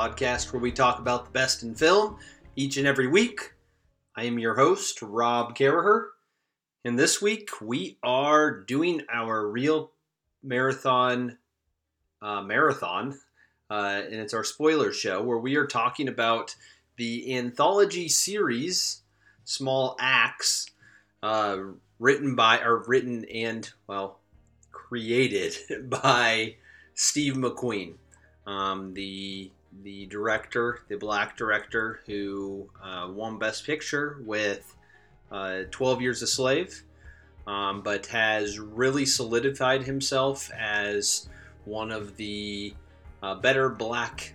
podcast where we talk about the best in film each and every week. I am your host, Rob Caraher, and this week we are doing our Real Marathon uh, Marathon, uh, and it's our spoiler show where we are talking about the anthology series Small Axe, uh, written by, or written and, well, created by Steve McQueen, um, the the director, the black director who uh, won Best Picture with uh, 12 Years a Slave, um, but has really solidified himself as one of the uh, better black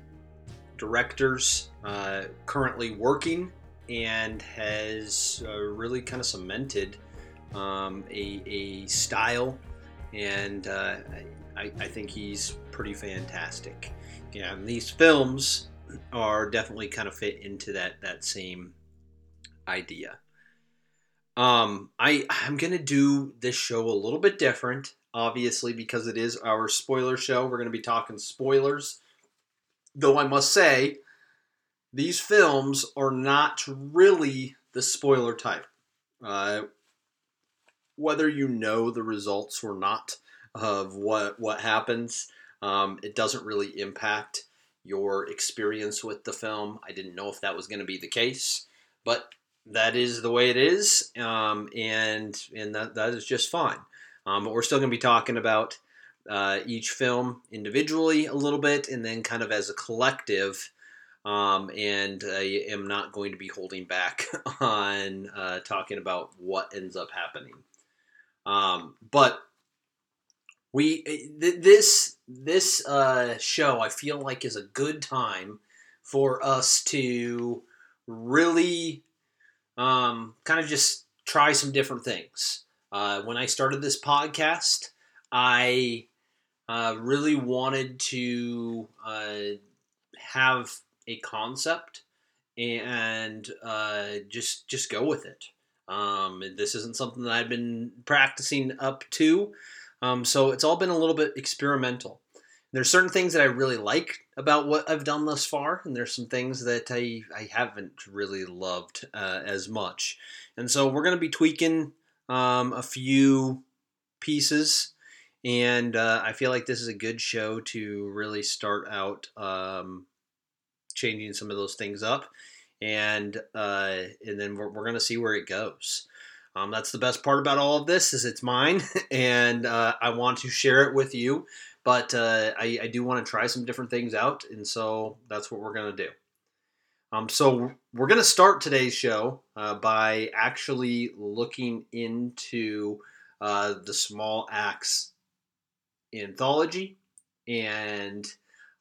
directors uh, currently working and has uh, really kind of cemented um, a, a style and uh, I, I think he's pretty fantastic. Yeah, and these films are definitely kind of fit into that that same idea. Um, I I'm gonna do this show a little bit different, obviously because it is our spoiler show. We're gonna be talking spoilers, though I must say, these films are not really the spoiler type. Uh, whether you know the results or not, of what what happens. Um, it doesn't really impact your experience with the film. I didn't know if that was going to be the case, but that is the way it is, um, and and that that is just fine. Um, but we're still going to be talking about uh, each film individually a little bit, and then kind of as a collective. Um, and I am not going to be holding back on uh, talking about what ends up happening. Um, but we th- this this uh, show I feel like is a good time for us to really um, kind of just try some different things. Uh, when I started this podcast, I uh, really wanted to uh, have a concept and uh, just just go with it. Um, this isn't something that I've been practicing up to. Um, so it's all been a little bit experimental. There's certain things that I really like about what I've done thus far, and there's some things that I, I haven't really loved uh, as much. And so we're going to be tweaking um, a few pieces, and uh, I feel like this is a good show to really start out um, changing some of those things up, and uh, and then we're, we're going to see where it goes. Um, that's the best part about all of this is it's mine, and uh, I want to share it with you. But uh, I, I, do want to try some different things out, and so that's what we're gonna do. Um, so we're gonna start today's show uh, by actually looking into uh, the Small Axe anthology, and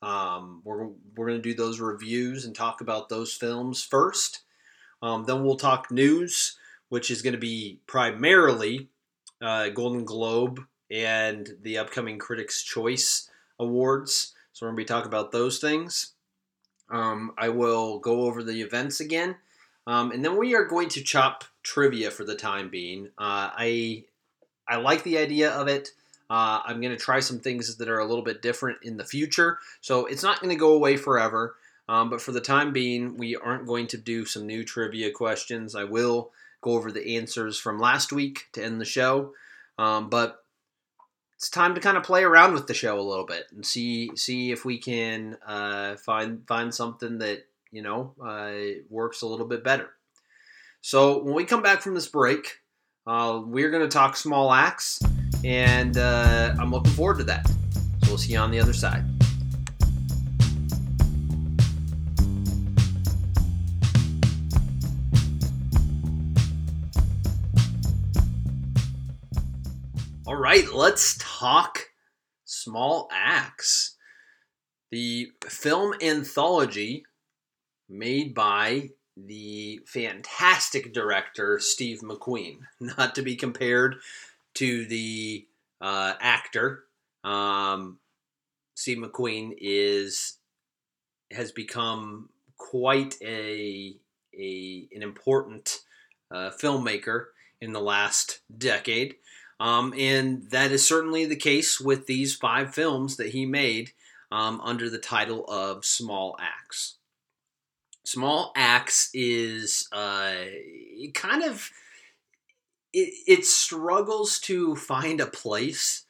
um, we're we're gonna do those reviews and talk about those films first. Um, then we'll talk news which is going to be primarily uh, Golden Globe and the upcoming Critics' Choice Awards. So we're going to be talking about those things. Um, I will go over the events again, um, and then we are going to chop trivia for the time being. Uh, I I like the idea of it. Uh, I'm going to try some things that are a little bit different in the future, so it's not going to go away forever. Um, but for the time being, we aren't going to do some new trivia questions. I will go over the answers from last week to end the show. Um, but it's time to kind of play around with the show a little bit and see see if we can uh, find find something that you know uh, works a little bit better. So when we come back from this break, uh, we're going to talk small axe, and uh, I'm looking forward to that. So we'll see you on the other side. Right, let's talk Small Axe, the film anthology made by the fantastic director Steve McQueen, not to be compared to the uh, actor. Um, Steve McQueen is has become quite a, a an important uh, filmmaker in the last decade. Um, and that is certainly the case with these five films that he made. um, under the title of Small Axe. Small Axe is uh, kind of it, it struggles to find a place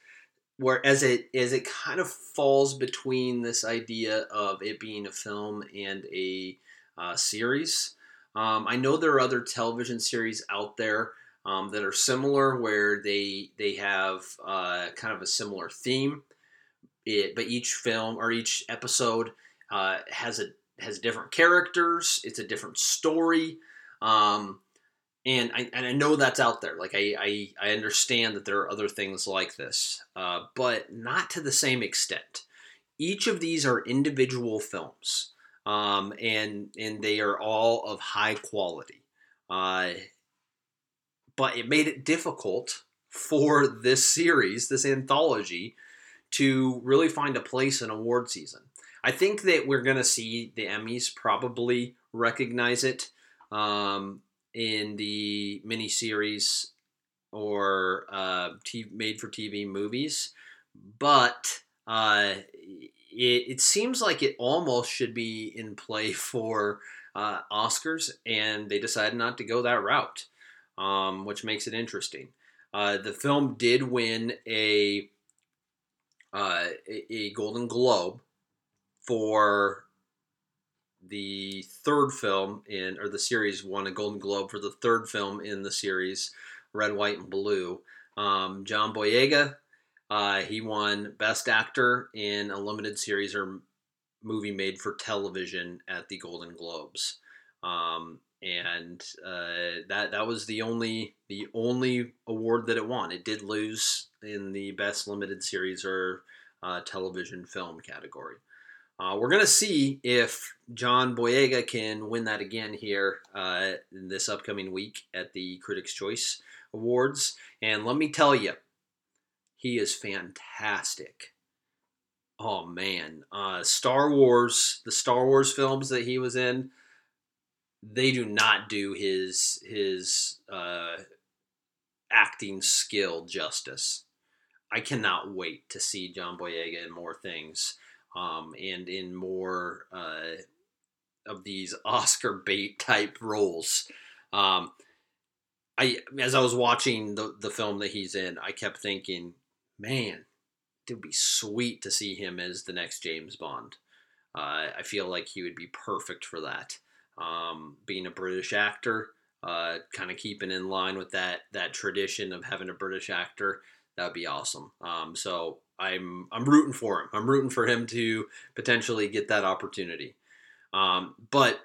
where as it as it kind of falls between this idea of it being a film and a uh, series. Um, I know there are other television series out there um, that are similar where they they have uh, kind of a similar theme. It, but each film or each episode uh, has a has different characters. It's a different story. Um, and I, and I know that's out there. Like I, I, I understand that there are other things like this, uh, but not to the same extent. Each of these are individual films, um, and and they are all of high quality. Uh, but it made it difficult for this series, this anthology, to really find a place in award season. I think that we're going to see the Emmys probably recognize it. Um, in the miniseries or uh, made for TV movies, but uh, it, it, seems like it almost should be in play for uh, Oscars, and they decided not to go that route, um, which makes it interesting. Uh, the film did win a, uh, a, Golden Globe for the third film in, or the series won a Golden Globe for the third film in the series, Red, White, and Blue. Um, John Boyega, uh, he won Best Actor in a limited series or movie made for television at the Golden Globes. Um, and uh, that that was the only the only award that it won. It did lose in the best limited series or uh, television film category. Uh, we're to see if John Boyega can win that again here uh, in this upcoming week at the Critics' Choice Awards. And let me tell you, he is fantastic. Oh man, uh, Star Wars, the Star Wars films that he was in, they do not do his his uh, acting skill justice. I cannot wait to see John Boyega in more things um, and in more uh, of these Oscar bait type roles. Um, I as I was watching the the film that he's in, I kept thinking, man, it would be sweet to see him as the next James Bond. Uh, I feel like he would be perfect for that. Um, being a British actor, uh, kind of keeping in line with that that tradition of having a British actor, that would be awesome. Um, so I'm I'm rooting for him. I'm rooting for him to potentially get that opportunity. Um, but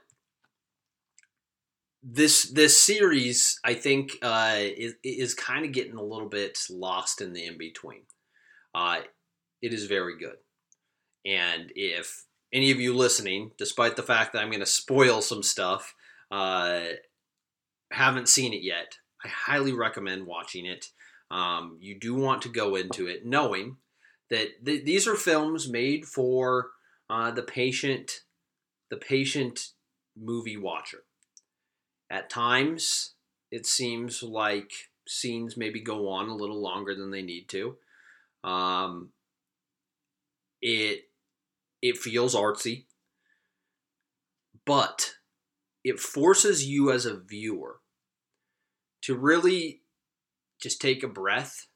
this this series, I think, uh, is is kind of getting a little bit lost in the in between. Uh, it is very good, and if any of you listening, despite the fact that I'm going to spoil some stuff, uh, haven't seen it yet, I highly recommend watching it. Um, you do want to go into it knowing that th- these are films made for uh, the patient, the patient movie watcher. At times, it seems like scenes maybe go on a little longer than they need to. Um, it it feels artsy, but it forces you as a viewer to really just take a breath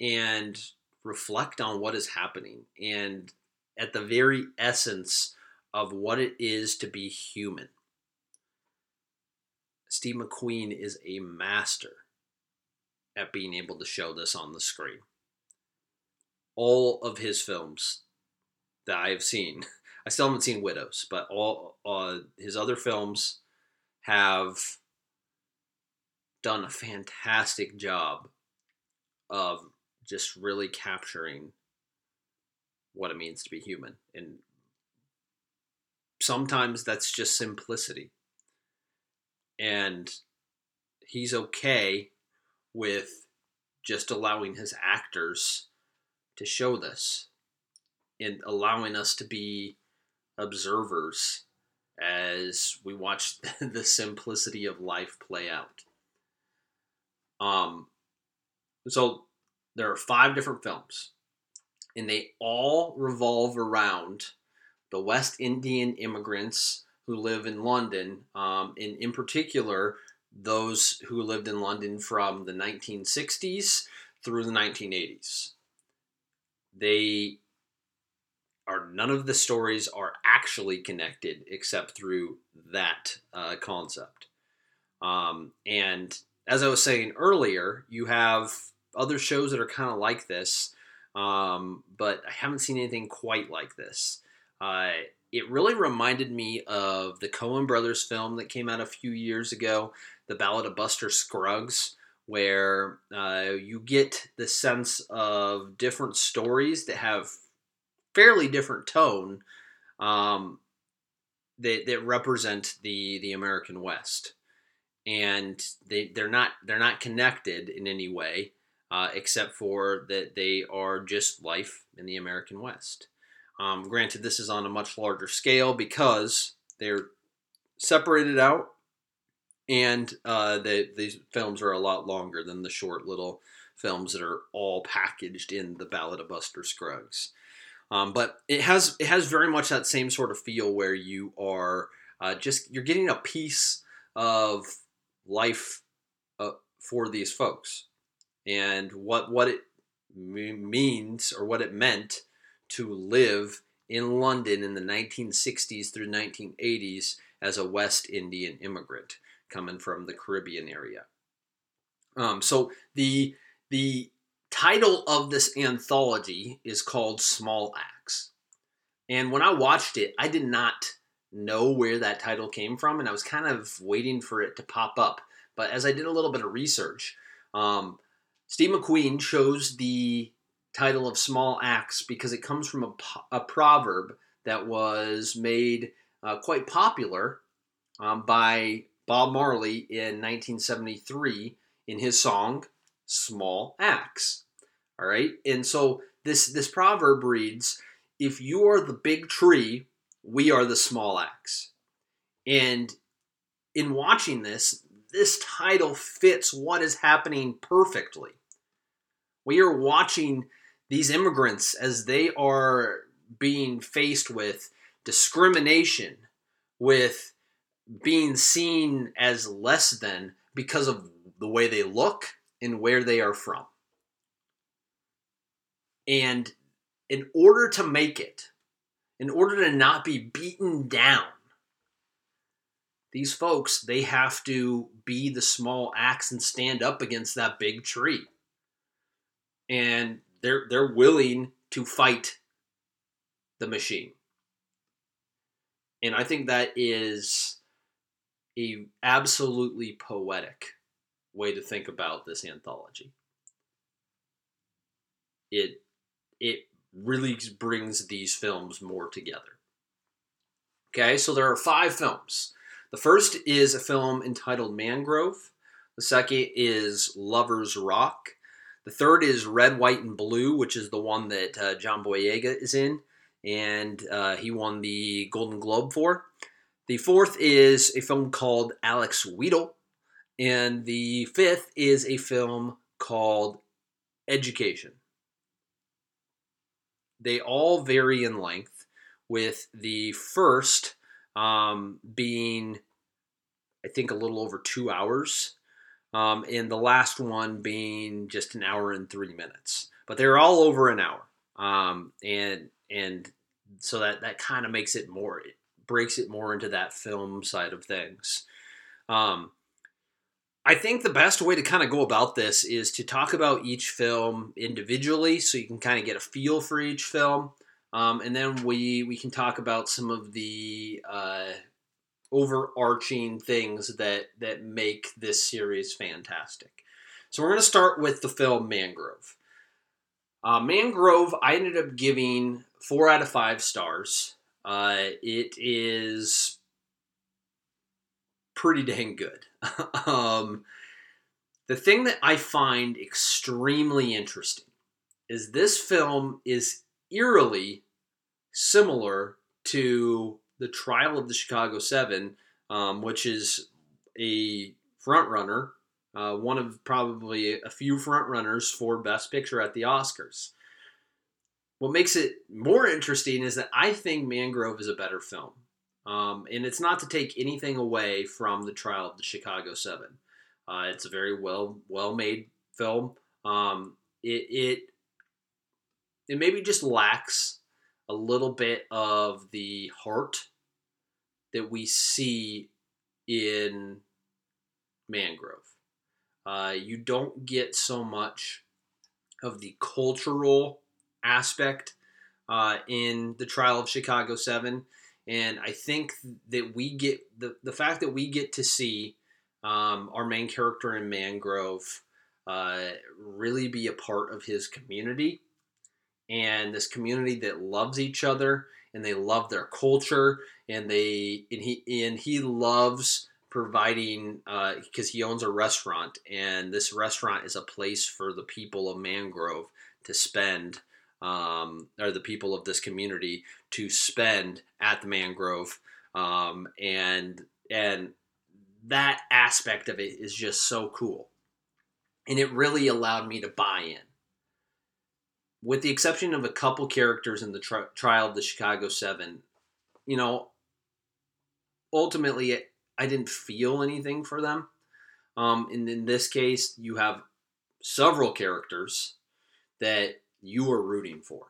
and reflect on what is happening and at the very essence of what it is to be human. Steve McQueen is a master at being able to show this on the screen. All of his films that I have seen, I still haven't seen Widows, but all uh, his other films have done a fantastic job of just really capturing what it means to be human. And sometimes that's just simplicity. And he's okay with just allowing his actors to show this and allowing us to be observers as we watch the simplicity of life play out. Um, so there are five different films. and they all revolve around the West Indian immigrants who live in London, um, and in particular, those who lived in London from the 1960s through the 1980s. They are none of the stories are actually connected except through that uh, concept. Um, and as I was saying earlier, you have other shows that are kind of like this, um, but I haven't seen anything quite like this. Uh, it really reminded me of the Coen Brothers film that came out a few years ago, The Ballad of Buster Scruggs, where uh, you get the sense of different stories that have fairly different tone um, that, that represent the, the American West. And they, they're not they're not connected in any way, uh, except for that they are just life in the American West. Um, granted, this is on a much larger scale because they're separated out, and uh, these films are a lot longer than the short little films that are all packaged in the Ballad of Buster Scruggs. Um, but it has it has very much that same sort of feel where you are uh, just you're getting a piece of life uh, for these folks and what what it means or what it meant to live in London in the 1960s through 1980s as a West Indian immigrant coming from the Caribbean area. Um, so the the title of this anthology is called Small Axe. and when I watched it, I did not know where that title came from, and I was kind of waiting for it to pop up. But as I did a little bit of research, um, Steve McQueen chose the title of Small Axe because it comes from a, a proverb that was made uh, quite popular um, by Bob Marley in 1973 in his song Small Axe. All right, and so this this proverb reads, "If you are the big tree, we are the small axe." And in watching this, this title fits what is happening perfectly. We are watching these immigrants as they are being faced with discrimination, with being seen as less than because of the way they look and where they are from. And in order to make it, in order to not be beaten down, these folks, they have to be the small axe and stand up against that big tree. And they're they're willing to fight the machine. And I think that is a absolutely poetic way to think about this anthology. It it really brings these films more together. Okay, so there are five films. The first is a film entitled Mangrove. The second is Lover's Rock. The third is Red, White, and Blue, which is the one that uh, John Boyega is in, and uh, he won the Golden Globe for. The fourth is a film called Alex Wheatle, and the fifth is a film called Education. They all vary in length, with the first um, being, I think, a little over two hours, um, and the last one being just an hour and three minutes. But they're all over an hour, um, and and so that that kind of makes it more it breaks it more into that film side of things. Um, I think the best way to kind of go about this is to talk about each film individually, so you can kind of get a feel for each film, um, and then we we can talk about some of the uh, overarching things that that make this series fantastic. So we're going to start with the film Mangrove. Uh, Mangrove, I ended up giving four out of five stars. Uh, it is pretty dang good. um, the thing that I find extremely interesting is this film is eerily similar to the trial of the Chicago Seven, um, which is a front runner, uh, one of probably a few front runners for Best Picture at the Oscars. what makes it more interesting is that I think Mangrove is a better film. Um, and it's not to take anything away from the trial of the Chicago Seven. Uh, it's a very well well made film. Um, it, it it maybe just lacks a little bit of the heart that we see in Mangrove. Uh, you don't get so much of the cultural aspect uh, in the trial of Chicago 7. And I think that we get the, the fact that we get to see um, our main character in Mangrove uh, really be a part of his community and this community that loves each other and they love their culture and they and he and he loves providing because uh, he owns a restaurant and this restaurant is a place for the people of mangrove to spend um, or the people of this community to spend at the mangrove. Um, and and that aspect of it is just so cool. And it really allowed me to buy in. With the exception of a couple characters in the tri- trial of the chicago seven you know ultimately I didn't feel anything for them. Um, and in this case, you have several characters that you are rooting for.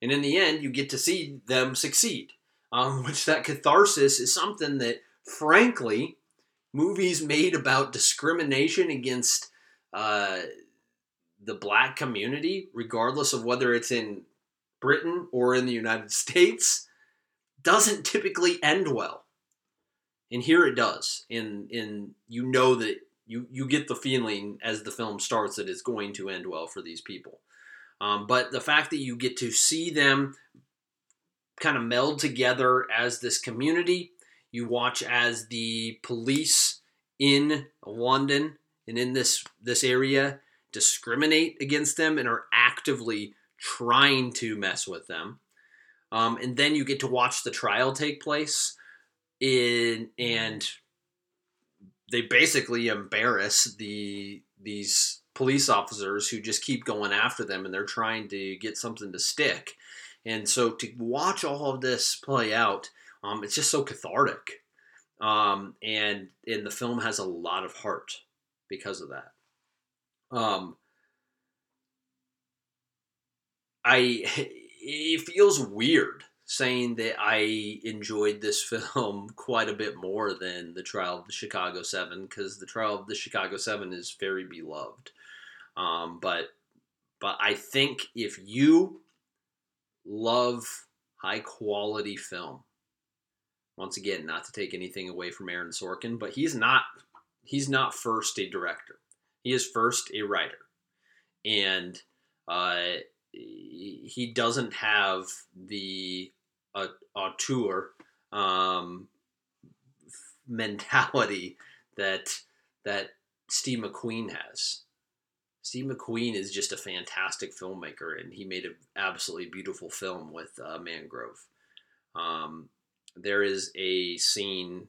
And in the end, you get to see them succeed, um, which that catharsis is something that, frankly, movies made about discrimination against uh, the black community, regardless of whether it's in Britain or in the United States, doesn't typically end well. And here it does. And and you know that you you get the feeling as the film starts that it's going to end well for these people um, but the fact that you get to see them kind of meld together as this community you watch as the police in london and in this this area discriminate against them and are actively trying to mess with them. Um, and then you get to watch the trial take place in and they basically embarrass the these police officers who just keep going after them and they're trying to get something to stick. And so to watch all of this play out, um, it's just so cathartic. Um, and and the film has a lot of heart because of that. Um, I it feels weird saying that I enjoyed this film quite a bit more than the Trial of the Chicago Seven because the Trial of the Chicago Seven is very beloved. Um, but but I think if you love high quality film, once again, not to take anything away from Aaron Sorkin, but he's not he's not first a director. He is first a writer, and uh, he doesn't have the a auteur um, mentality that that Steve McQueen has. Steve McQueen is just a fantastic filmmaker, and he made an absolutely beautiful film with uh, Mangrove. Um, there is a scene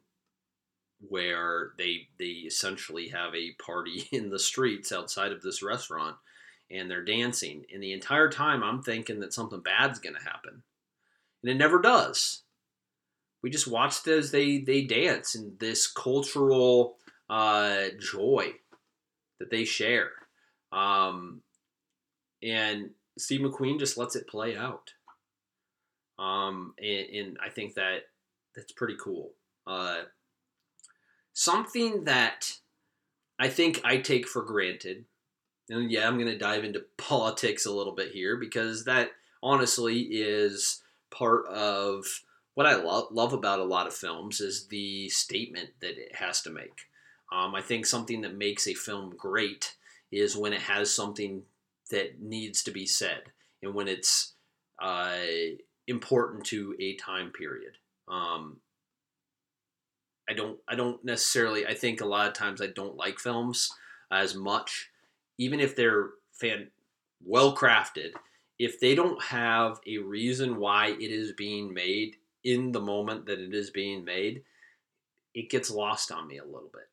where they they essentially have a party in the streets outside of this restaurant, and they're dancing. And the entire time, I'm thinking that something bad's going to happen and it never does. We just watch as they they dance and this cultural uh, joy that they share, um, and Steve McQueen just lets it play out. Um, and, and I think that that's pretty cool. Uh, something that I think I take for granted, and yeah, I'm going to dive into politics a little bit here because that honestly is part of what I love love about a lot of films is the statement that it has to make. Um, I think something that makes a film great is when it has something that needs to be said and when it's uh, important to a time period. Um, I don't I don't necessarily I think a lot of times I don't like films as much, even if they're fan well crafted if they don't have a reason why it is being made in the moment that it is being made, it gets lost on me a little bit.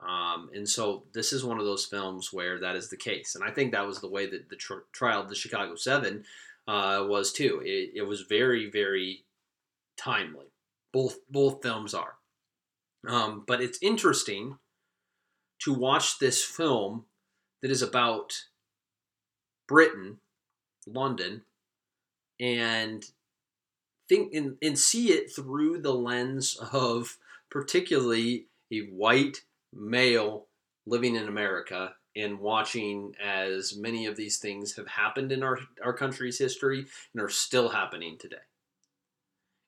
Um, and so this is one of those films where that is the case. And I think that was the way that the tr- trial of the Chicago Seven uh, was too. It, it was very very timely. Both both films are. Um, but it's interesting to watch this film that is about Britain, London, and think and, and see it through the lens of particularly a white male living in America and watching as many of these things have happened in our, our country's history and are still happening today.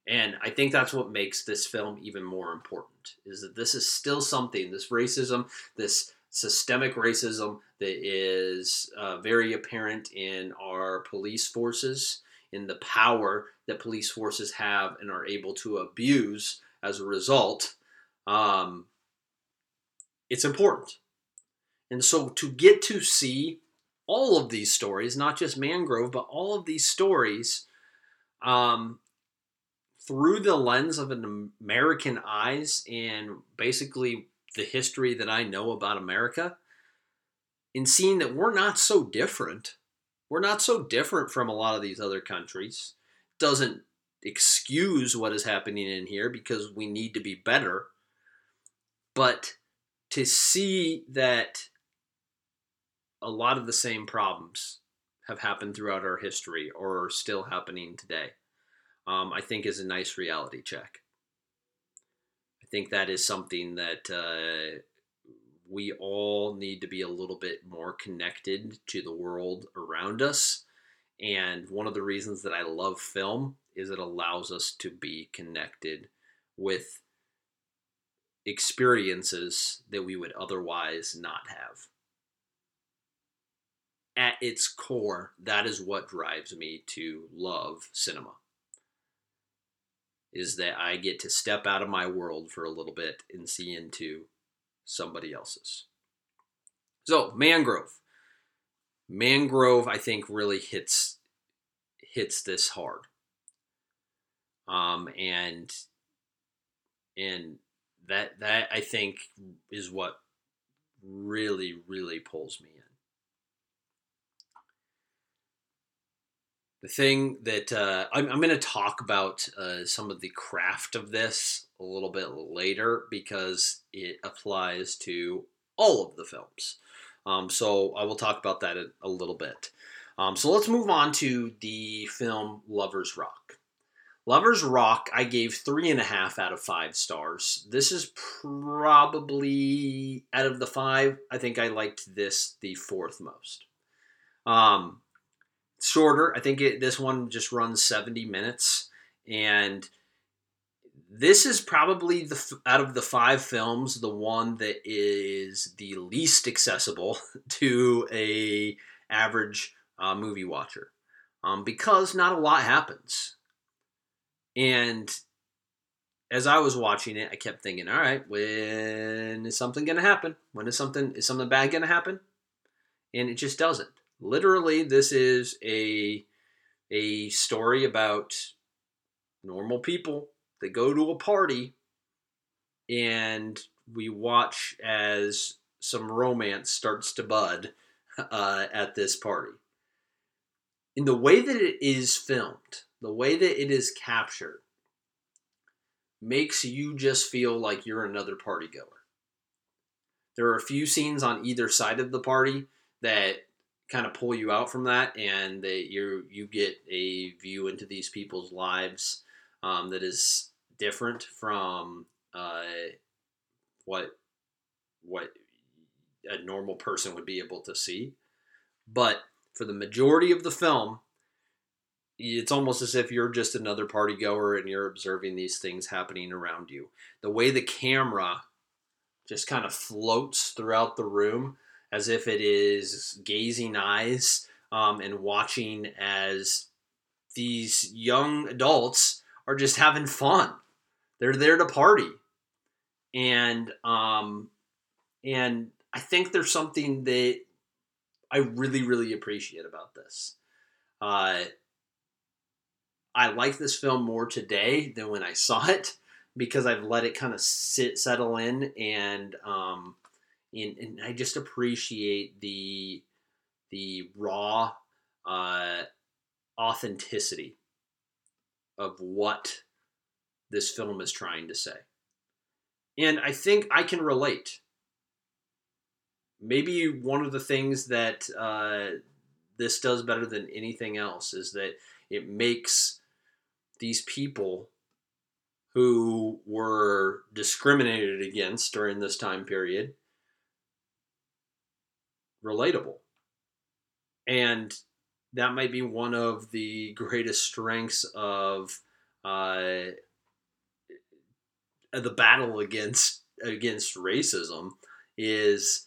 And I think that's what makes this film even more important is that this is still something, this racism, this systemic racism that is uh, very apparent in our police forces, in the power that police forces have and are able to abuse as a result. Um, it's important. And so to get to see all of these stories, not just Mangrove, but all of these stories um, through the lens of an American eyes and basically the history that I know about America, and seeing that we're not so different. We're not so different from a lot of these other countries. Doesn't excuse what is happening in here because we need to be better. But to see that a lot of the same problems have happened throughout our history or are still happening today, um, I think is a nice reality check. I think that is something that uh, we all need to be a little bit more connected to the world around us. And one of the reasons that I love film is it allows us to be connected with experiences that we would otherwise not have. At its core, that is what drives me to love cinema. Is that I get to step out of my world for a little bit and see into somebody else's. So, Mangrove. Mangrove, I think, really hits hits this hard. Um, and and that that I think is what really really pulls me in. The thing that uh, I'm, I'm going to talk about uh, some of the craft of this a little bit later because it applies to all of the films. Um, so I will talk about that a, a little bit. Um, so let's move on to the film Lovers Rock. Lovers Rock, I gave three and a half out of five stars. This is probably out of the five. I think I liked this the fourth most. Um, shorter. I think it, this one just runs 70 minutes, and this is probably the out of the five films the one that is the least accessible to a average uh, movie watcher um, because not a lot happens and as I was watching it, I kept thinking, all right, when is something going to happen? When is something is something bad going to happen? And it just doesn't. Literally, this is a a story about normal people that go to a party and we watch as some romance starts to bud uh, at this party. In the way that it is filmed, the way that it is captured makes you just feel like you're another party goer. There are a few scenes on either side of the party that kind of pull you out from that, and that you you get a view into these people's lives um, that is different from uh, what what a normal person would be able to see. But for the majority of the film, it's almost as if you're just another party goer and you're observing these things happening around you. The way the camera just kind of floats throughout the room as if it is gazing eyes um, and watching as these young adults are just having fun. They're there to party, and um, and I think there's something that I really really appreciate about this. Uh, I like this film more today than when I saw it because I've let it kind of sit settle in and um and, and I just appreciate the the raw uh authenticity of what this film is trying to say. And I think I can relate. Maybe one of the things that uh, this does better than anything else is that it makes these people who were discriminated against during this time period relatable. And that might be one of the greatest strengths of uh, the battle against against racism is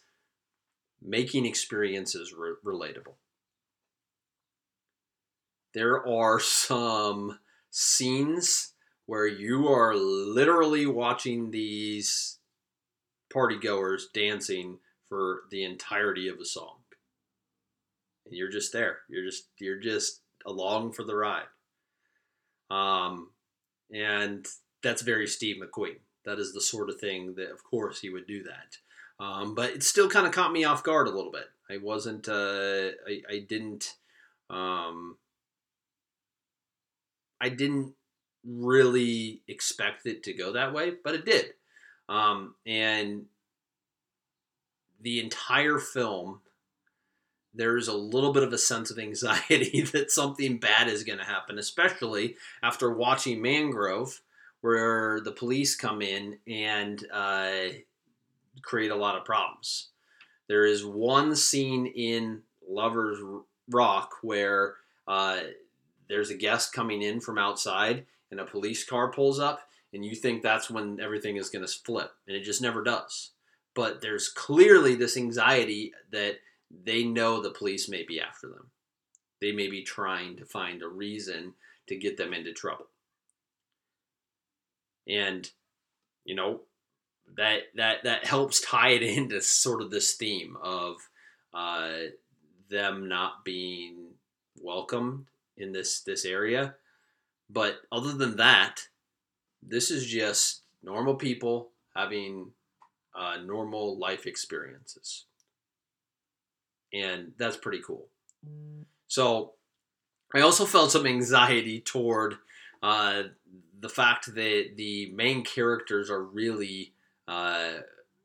making experiences re- relatable. There are some scenes where you are literally watching these party goers dancing for the entirety of a song. And you're just there. You're just you're just along for the ride. Um and that's very Steve McQueen. That is the sort of thing that of course he would do that. Um, but it still kind of caught me off guard a little bit. I wasn't uh, I, I didn't um, I didn't really expect it to go that way, but it did. Um, and the entire film, there's a little bit of a sense of anxiety that something bad is going to happen, especially after watching Mangrove, where the police come in and uh, create a lot of problems. There is one scene in Lover's Rock where uh, there's a guest coming in from outside and a police car pulls up and you think that's when everything is going to flip and it just never does. But there's clearly this anxiety that they know the police may be after them. They may be trying to find a reason to get them into trouble. And you know that that that helps tie it into sort of this theme of uh, them not being welcomed in this this area. But other than that, this is just normal people having uh, normal life experiences, and that's pretty cool. So, I also felt some anxiety toward uh, the fact that the main characters are really, uh,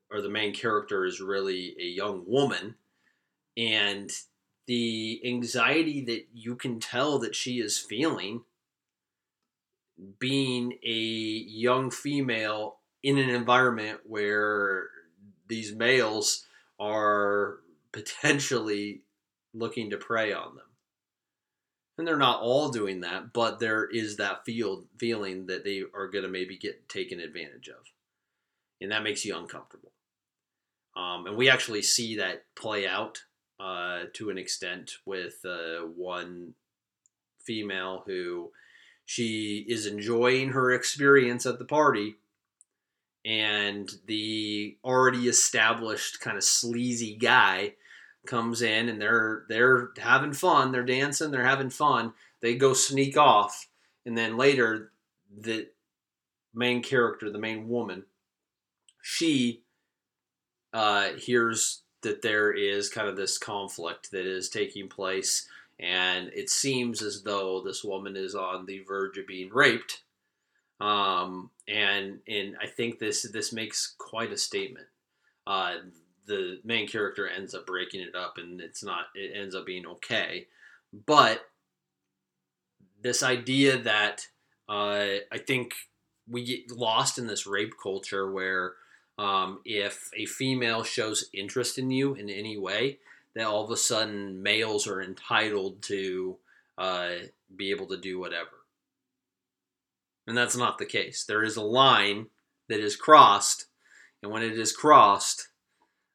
or the main character is really a young woman, and the anxiety that you can tell that she is feeling being a young female in an environment where these males are potentially looking to prey on them. And they're not all doing that, but there is that feel feeling that they are going to maybe get taken advantage of. And that makes you uncomfortable. Um, and we actually see that play out uh, to an extent with uh, one female who she is enjoying her experience at the party and the already established kind of sleazy guy comes in and they're they're having fun they're dancing they're having fun they go sneak off and then later the main character the main woman she uh, hears that there is kind of this conflict that is taking place, and it seems as though this woman is on the verge of being raped. Um, and and I think this this makes quite a statement. Uh, the main character ends up breaking it up, and it's not. It ends up being okay, but this idea that uh, I think we get lost in this rape culture where um, if a female shows interest in you in any way, that all of a sudden males are entitled to uh, be able to do whatever. And that's not the case. There is a line that is crossed, and when it is crossed,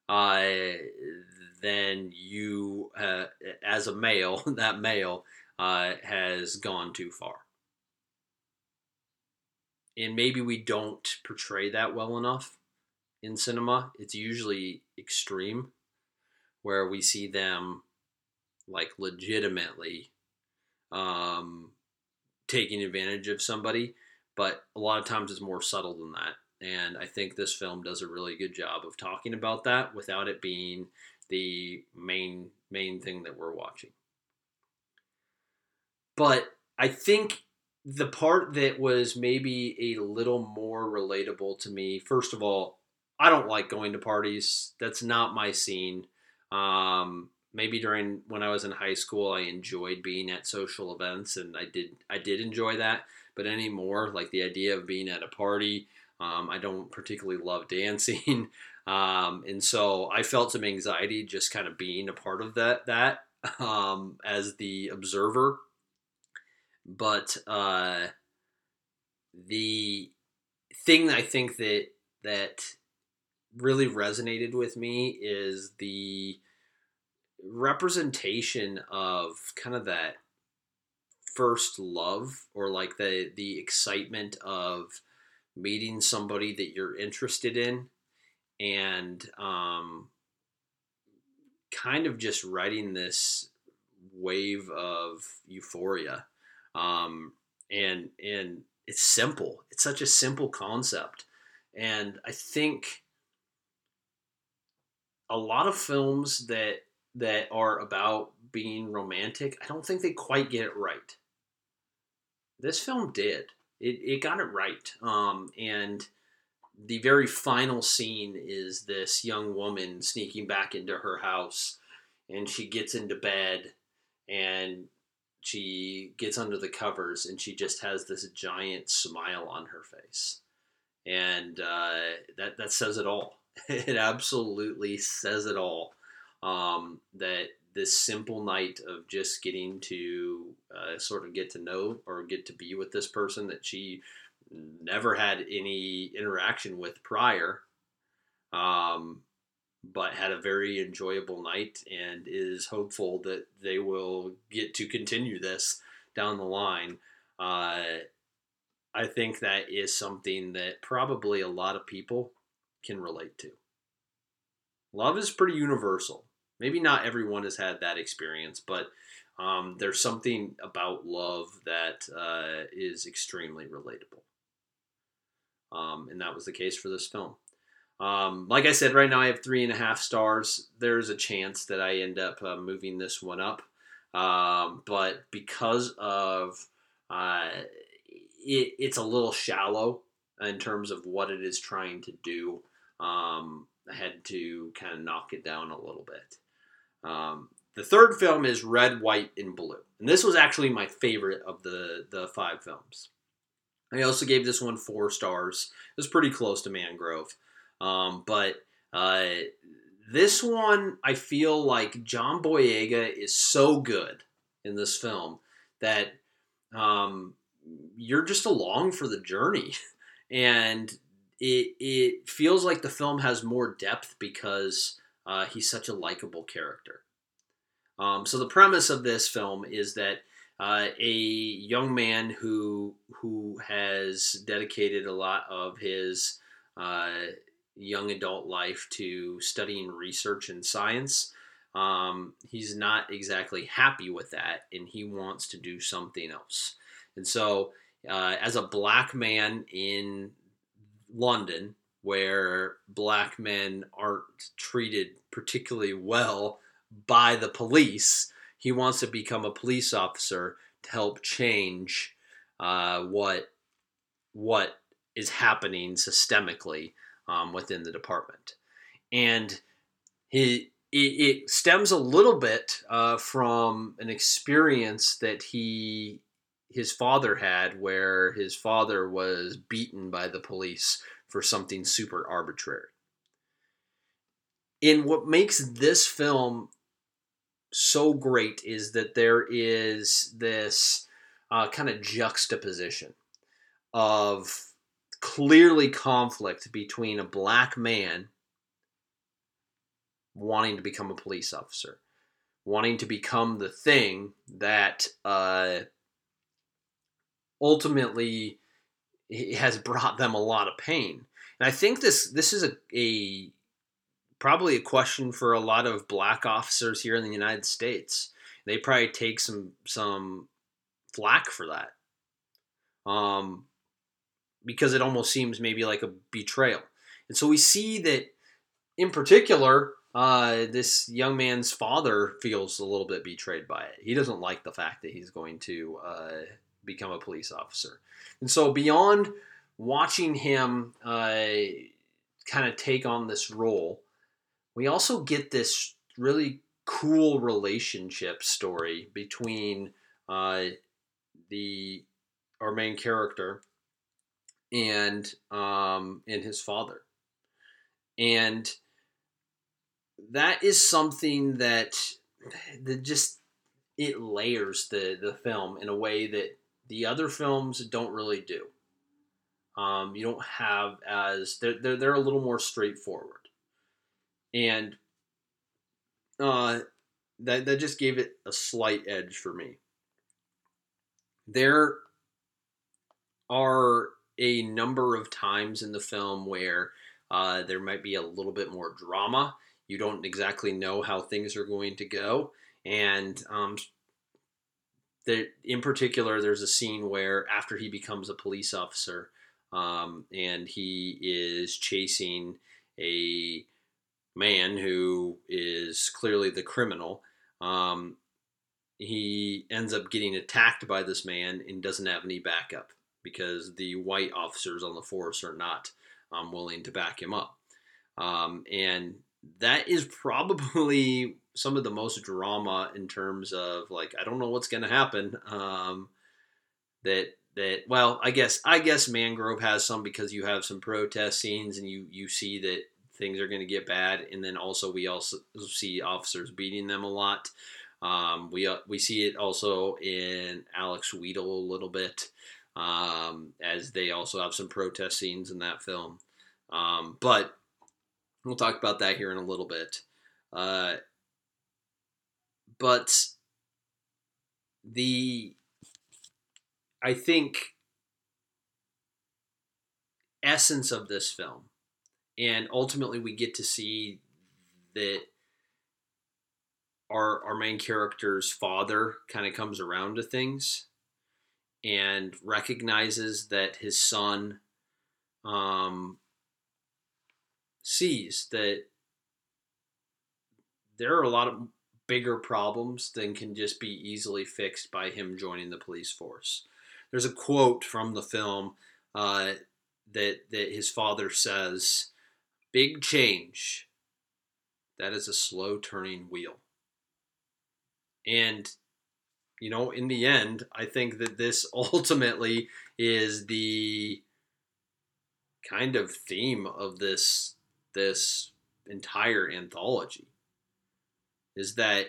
uh, then you, uh, as a male, that male uh, has gone too far. And maybe we don't portray that well enough in cinema, it's usually extreme, where we see them like legitimately um, taking advantage of somebody, but a lot of times it's more subtle than that. And I think this film does a really good job of talking about that without it being the main main thing that we're watching. but I think the part that was maybe a little more relatable to me, first of all, I don't like going to parties. That's not my scene. Um, maybe during when I was in high school, I enjoyed being at social events, and I did I did enjoy that. But anymore, like the idea of being at a party, um, I don't particularly love dancing, um, and so I felt some anxiety just kind of being a part of that that um, as the observer. But uh, the thing that I think that that really resonated with me is the representation of kind of that first love or like the the excitement of meeting somebody that you're interested in and um, kind of just riding this wave of euphoria um, and and it's simple. It's such a simple concept. And i think a lot of films that that are about being romantic i don't think they quite get it right. This film did. It, it got it right um, and the very final scene is this young woman sneaking back into her house and she gets into bed and she gets under the covers and she just has this giant smile on her face. And uh, that that says it all it absolutely says it all um, that this simple night of just getting to uh, sort of get to know or get to be with this person that she never had any interaction with prior, um, but had a very enjoyable night and is hopeful that they will get to continue this down the line. Uh, I think that is something that probably a lot of people can relate to. Love is pretty universal. Maybe not everyone has had that experience, but um, there's something about love that uh, is extremely relatable. Um, and that was the case for this film. Um, like I said, right now I have three and a half stars. There's a chance that I end up uh, moving this one up. Um, but because of uh, it, it's a little shallow in terms of what it is trying to do, um, I had to kind of knock it down a little bit. Um, the third film is Red, White, and Blue. And this was actually my favorite of the, the five films. I also gave this one four stars. It was pretty close to Mangrove. Um, but uh, this one, I feel like John Boyega is so good in this film that um, you're just along for the journey. And it, it feels like the film has more depth because uh, he's such a likable character. Um, so the premise of this film is that uh, a young man who who has dedicated a lot of his uh, young adult life to studying research and science. Um, he's not exactly happy with that, and he wants to do something else. And so, uh, as a black man in London, where black men aren't treated particularly well by the police, he wants to become a police officer to help change uh, what what is happening systemically um, within the department, and he it, stems a little bit uh, from an experience that he his father had, where his father was beaten by the police for something super arbitrary. And what makes this film so great is that there is this uh, kind of juxtaposition of clearly conflict between a black man wanting to become a police officer, wanting to become the thing that uh, ultimately has brought them a lot of pain. And I think this this is a, a probably a question for a lot of black officers here in the United States. They probably take some some flack for that, um, because it almost seems maybe like a betrayal. And so we see that, in particular, uh, this young man's father feels a little bit betrayed by it. He doesn't like the fact that he's going to uh, become a police officer. And so, beyond watching him uh, kind of take on this role, we also get this really cool relationship story between uh, the our main character and um, and his father, and that is something that that just it layers the the film in a way that the other films don't really do. Um, you don't have as they're, they're they're a little more straightforward, and uh, that that just gave it a slight edge for me. There are a number of times in the film where uh, there might be a little bit more drama. You don't exactly know how things are going to go, and um, there, in particular, there's a scene where after he becomes a police officer, um, and he is chasing a man who is clearly the criminal. Um, he ends up getting attacked by this man and doesn't have any backup because the white officers on the force are not um, willing to back him up. Um, and that is probably some of the most drama in terms of like I don't know what's going to happen. Um, that that well, I guess I guess Mangrove has some because you have some protest scenes and you you see that things are going to get bad, and then also we also see officers beating them a lot. Um, we uh, we see it also in Alex Wheatle a little bit, um, as they also have some protest scenes in that film. Um, but we'll talk about that here in a little bit. Uh, but the I think essence of this film and ultimately we get to see that our our main character's father kind of comes around to things and recognizes that his son um, sees that there are a lot of bigger problems than can just be easily fixed by him joining the police force. There's a quote from the film uh, that that his father says Big change. That is a slow turning wheel. And, you know, in the end, I think that this ultimately is the kind of theme of this this entire anthology is that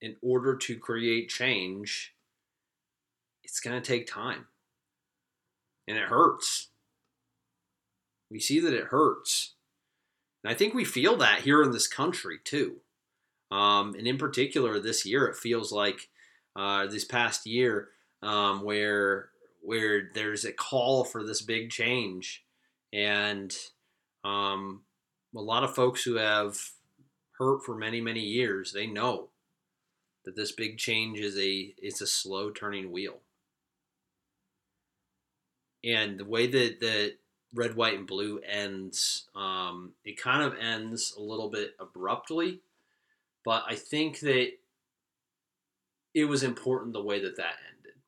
in order to create change it's going to take time and it hurts we see that it hurts. And I think we feel that here in this country too. Um, and in particular, this year, it feels like uh, this past year um, where where there's a call for this big change, and um, a lot of folks who have hurt for many many years, they know that this big change is a it's a slow turning wheel. And the way that that red, white, and blue ends. Um, it kind of ends a little bit abruptly, but I think that it was important the way that that ended,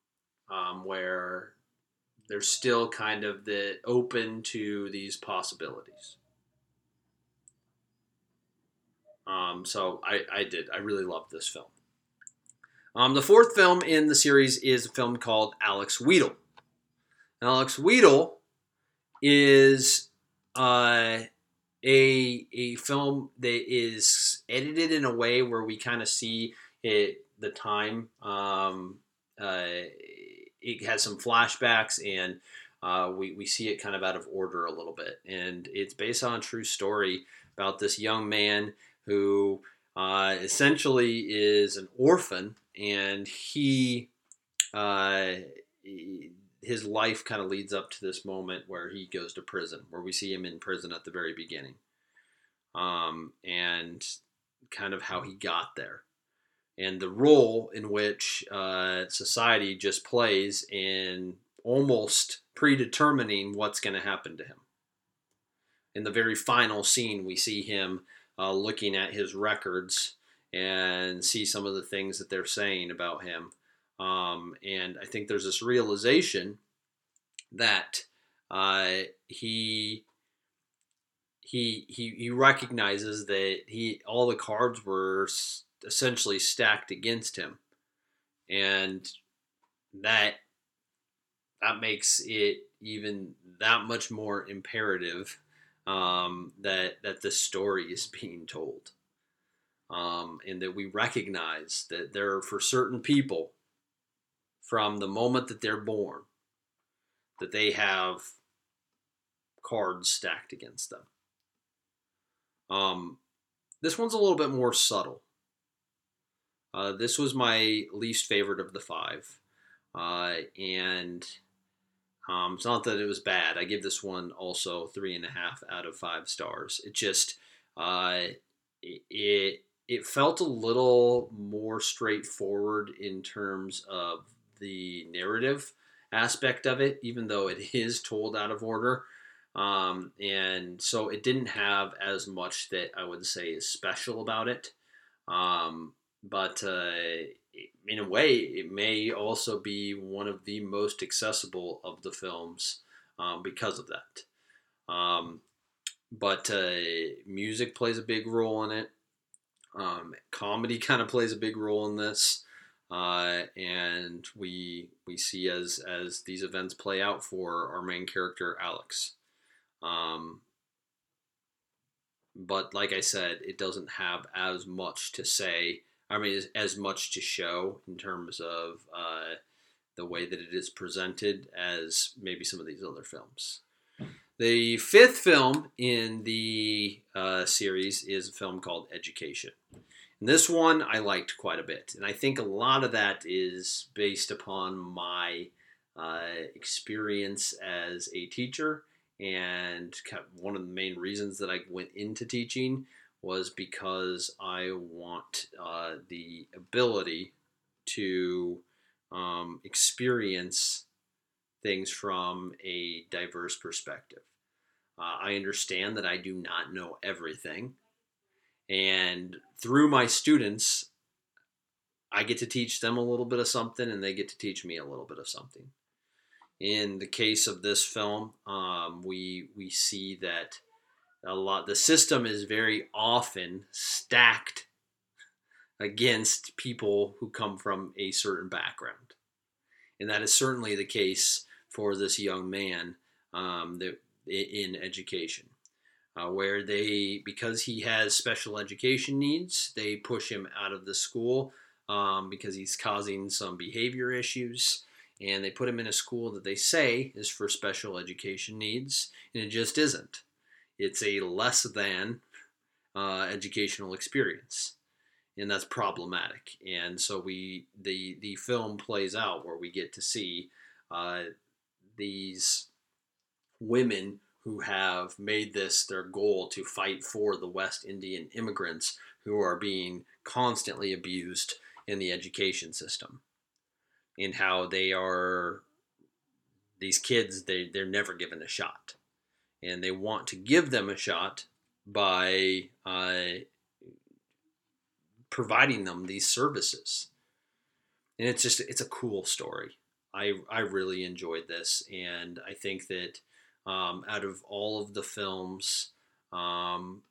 um, where they're still kind of the open to these possibilities. Um, so I, I did. I really loved this film. Um, the fourth film in the series is a film called Alex Wheatle. Alex Wheatle is uh, a a film that is edited in a way where we kind of see it the time. Um, uh, it has some flashbacks and uh, we, we see it kind of out of order a little bit. And it's based on a true story about this young man who uh, essentially is an orphan and he uh, his life kind of leads up to this moment where he goes to prison, where we see him in prison at the very beginning, um, and kind of how he got there, and the role in which uh, society just plays in almost predetermining what's going to happen to him. In the very final scene, we see him uh, looking at his records and see some of the things that they're saying about him. Um, and I think there's this realization that uh, he he he he recognizes that he all the cards were essentially stacked against him, and that that makes it even that much more imperative um, that that the story is being told, um, and that we recognize that there are for certain people from the moment that they're born that they have cards stacked against them. Um, this one's a little bit more subtle. Uh, this was my least favorite of the five, uh, and um, it's not that it was bad. I give this one also three and a half out of five stars. It just uh, it it felt a little more straightforward in terms of the narrative aspect of it, even though it is told out of order. Um, and so it didn't have as much that I would say is special about it. Um, but uh, in a way, it may also be one of the most accessible of the films um, because of that. Um, but uh, music plays a big role in it. Um, comedy kind of plays a big role in this, uh, and we we see as as these events play out for our main character Alex. Um, but like I said, it doesn't have as much to say I mean, as, as much to show in terms of uh, the way that it is presented as maybe some of these other films. The fifth film in the uh, series is a film called Education. And this one I liked quite a bit. And I think a lot of that is based upon my uh, experience as a teacher. And one of the main reasons that I went into teaching was because I want uh, the ability to um, experience things from a diverse perspective. Uh, I understand that I do not know everything. And through my students, I get to teach them a little bit of something, and they get to teach me a little bit of something. In the case of this film, um, we we see that a lot the system is very often stacked against people who come from a certain background. And that is certainly the case for this young man um, that, in education uh, where they because he has special education needs they push him out of the school um, because he's causing some behavior issues. And they put him in a school that they say is for special education needs and it just isn't it's a less than uh, educational experience. And that's problematic. And so we the the film plays out where we get to see uh, these women who have made this their goal to fight for the west indian immigrants who are being constantly abused in the education system. And how they are these kids they, they're never given a shot and they want to give them a shot by uh, providing them these services. And it's just it's a cool story. I I really enjoyed this, and I think that um, out of all of the films, um,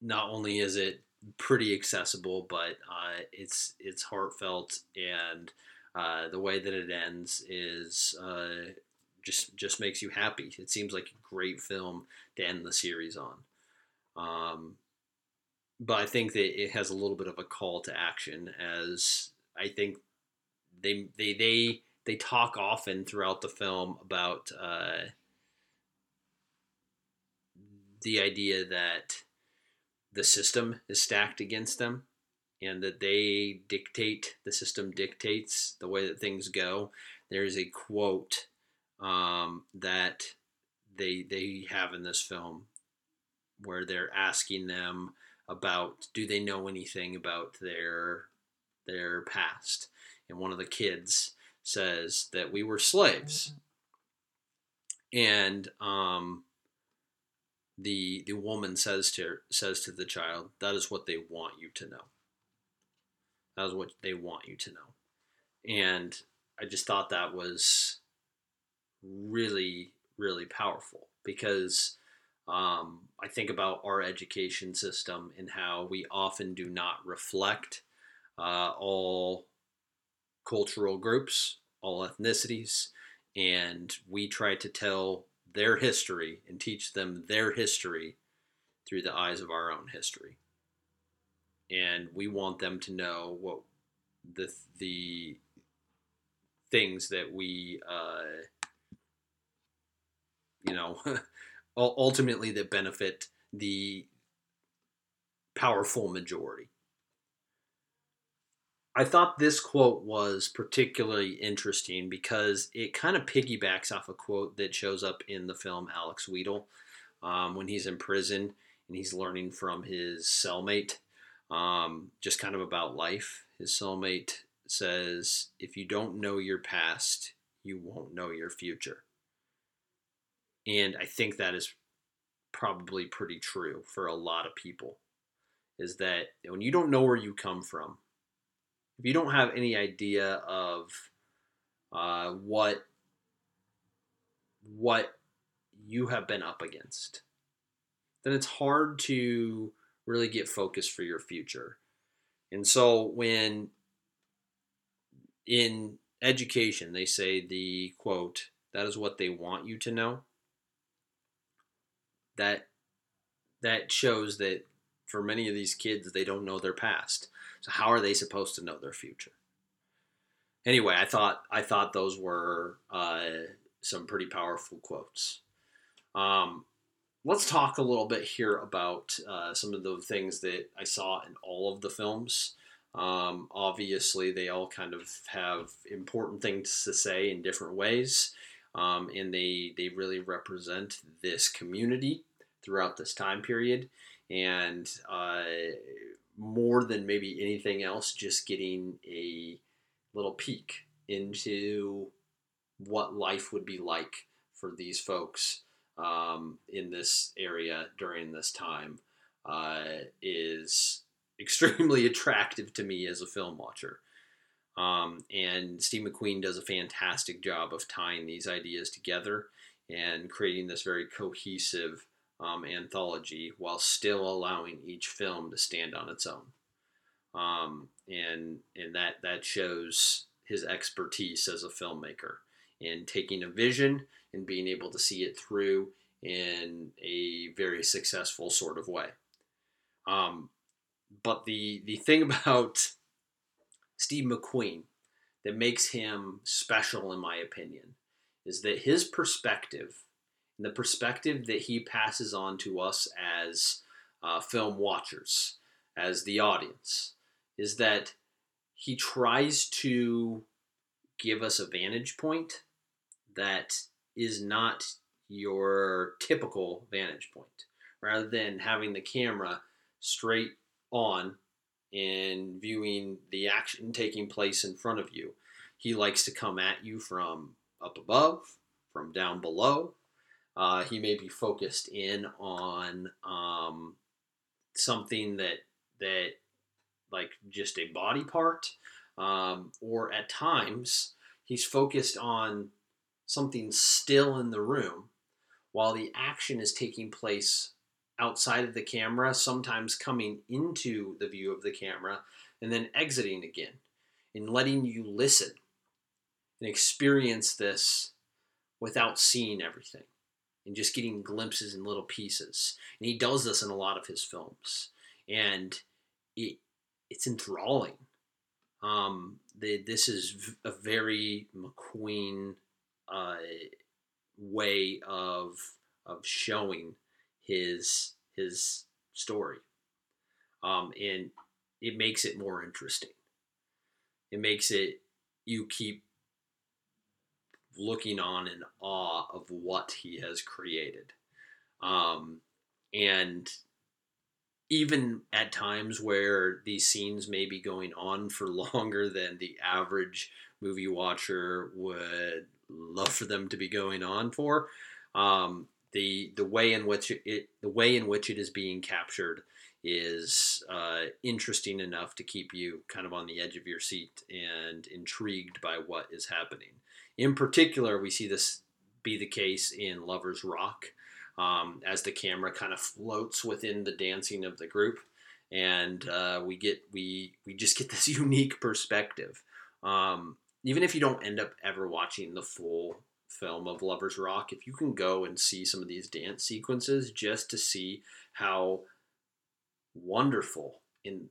not only is it pretty accessible, but uh, it's it's heartfelt, and uh, the way that it ends is uh, just just makes you happy. It seems like a great film to end the series on. Um, but I think that it has a little bit of a call to action, as I think they they they they talk often throughout the film about uh, the idea that the system is stacked against them and that they dictate the system dictates the way that things go there's a quote um, that they they have in this film, where they're asking them about do they know anything about their their past, and one of the kids says that we were slaves, and um, the the woman says to says to the child, "That is what they want you to know. That is what they want you to know." And I just thought that was really really powerful because um, I think about our education system and how we often do not reflect uh, all cultural groups, all ethnicities, and we try to tell their history and teach them their history through the eyes of our own history. And we want them to know what the the things that we uh, you know ultimately that benefit the powerful majority. I thought this quote was particularly interesting because it kind of piggybacks off a quote that shows up in the film Alex Wheatle um, when he's in prison and he's learning from his cellmate, um, just kind of about life. His cellmate says, If you don't know your past, you won't know your future. And I think that is probably pretty true for a lot of people is that when you don't know where you come from, if you don't have any idea of uh, what what you have been up against, then it's hard to really get focused for your future. And so when in education they say the quote, that is what they want you to know, that that shows that for many of these kids they don't know their past. So how are they supposed to know their future? Anyway i thought i thought those were uh, some pretty powerful quotes. Um, let's talk a little bit here about uh, some of the things that i saw in all of the films. Um, obviously they all kind of have important things to say in different ways. Um, and they they really represent this community throughout this time period, and uh, more than maybe anything else, just getting a little peek into what life would be like for these folks um, in this area during this time uh, is extremely attractive to me as a film watcher. Um, and Steve McQueen does a fantastic job of tying these ideas together and creating this very cohesive um, anthology while still allowing each film to stand on its own. Um, and and that that shows his expertise as a filmmaker in taking a vision and being able to see it through in a very successful sort of way. Um, but the the thing about Steve McQueen that makes him special, in my opinion, is that his perspective and the perspective that he passes on to us as uh, film watchers, as the audience, is that he tries to give us a vantage point that is not your typical vantage point. Rather than having the camera straight on and viewing the action taking place in front of you, he likes to come at you from up above, from down below, uh, he may be focused in on um, something that that like just a body part, um, or at times he's focused on something still in the room while the action is taking place outside of the camera, sometimes coming into the view of the camera and then exiting again and letting you listen and experience this without seeing everything and just getting glimpses and little pieces. And he does this in a lot of his films, and it it's enthralling. Um, the, this is a very McQueen uh, way of of showing his his story, um, and it makes it more interesting. It makes it you keep looking on in awe of what he has created. Um, and even at times where these scenes may be going on for longer than the average movie watcher would love for them to be going on for, um, the the way in which it the way in which it is being captured is uh, interesting enough to keep you kind of on the edge of your seat and intrigued by what is happening. In particular, we see this be the case in Lovers Rock um, as the camera kind of floats within the dancing of the group, and uh, we get we we just get this unique perspective. Um, even if you don't end up ever watching the full film of Lovers Rock, if you can go and see some of these dance sequences just to see how wonderful in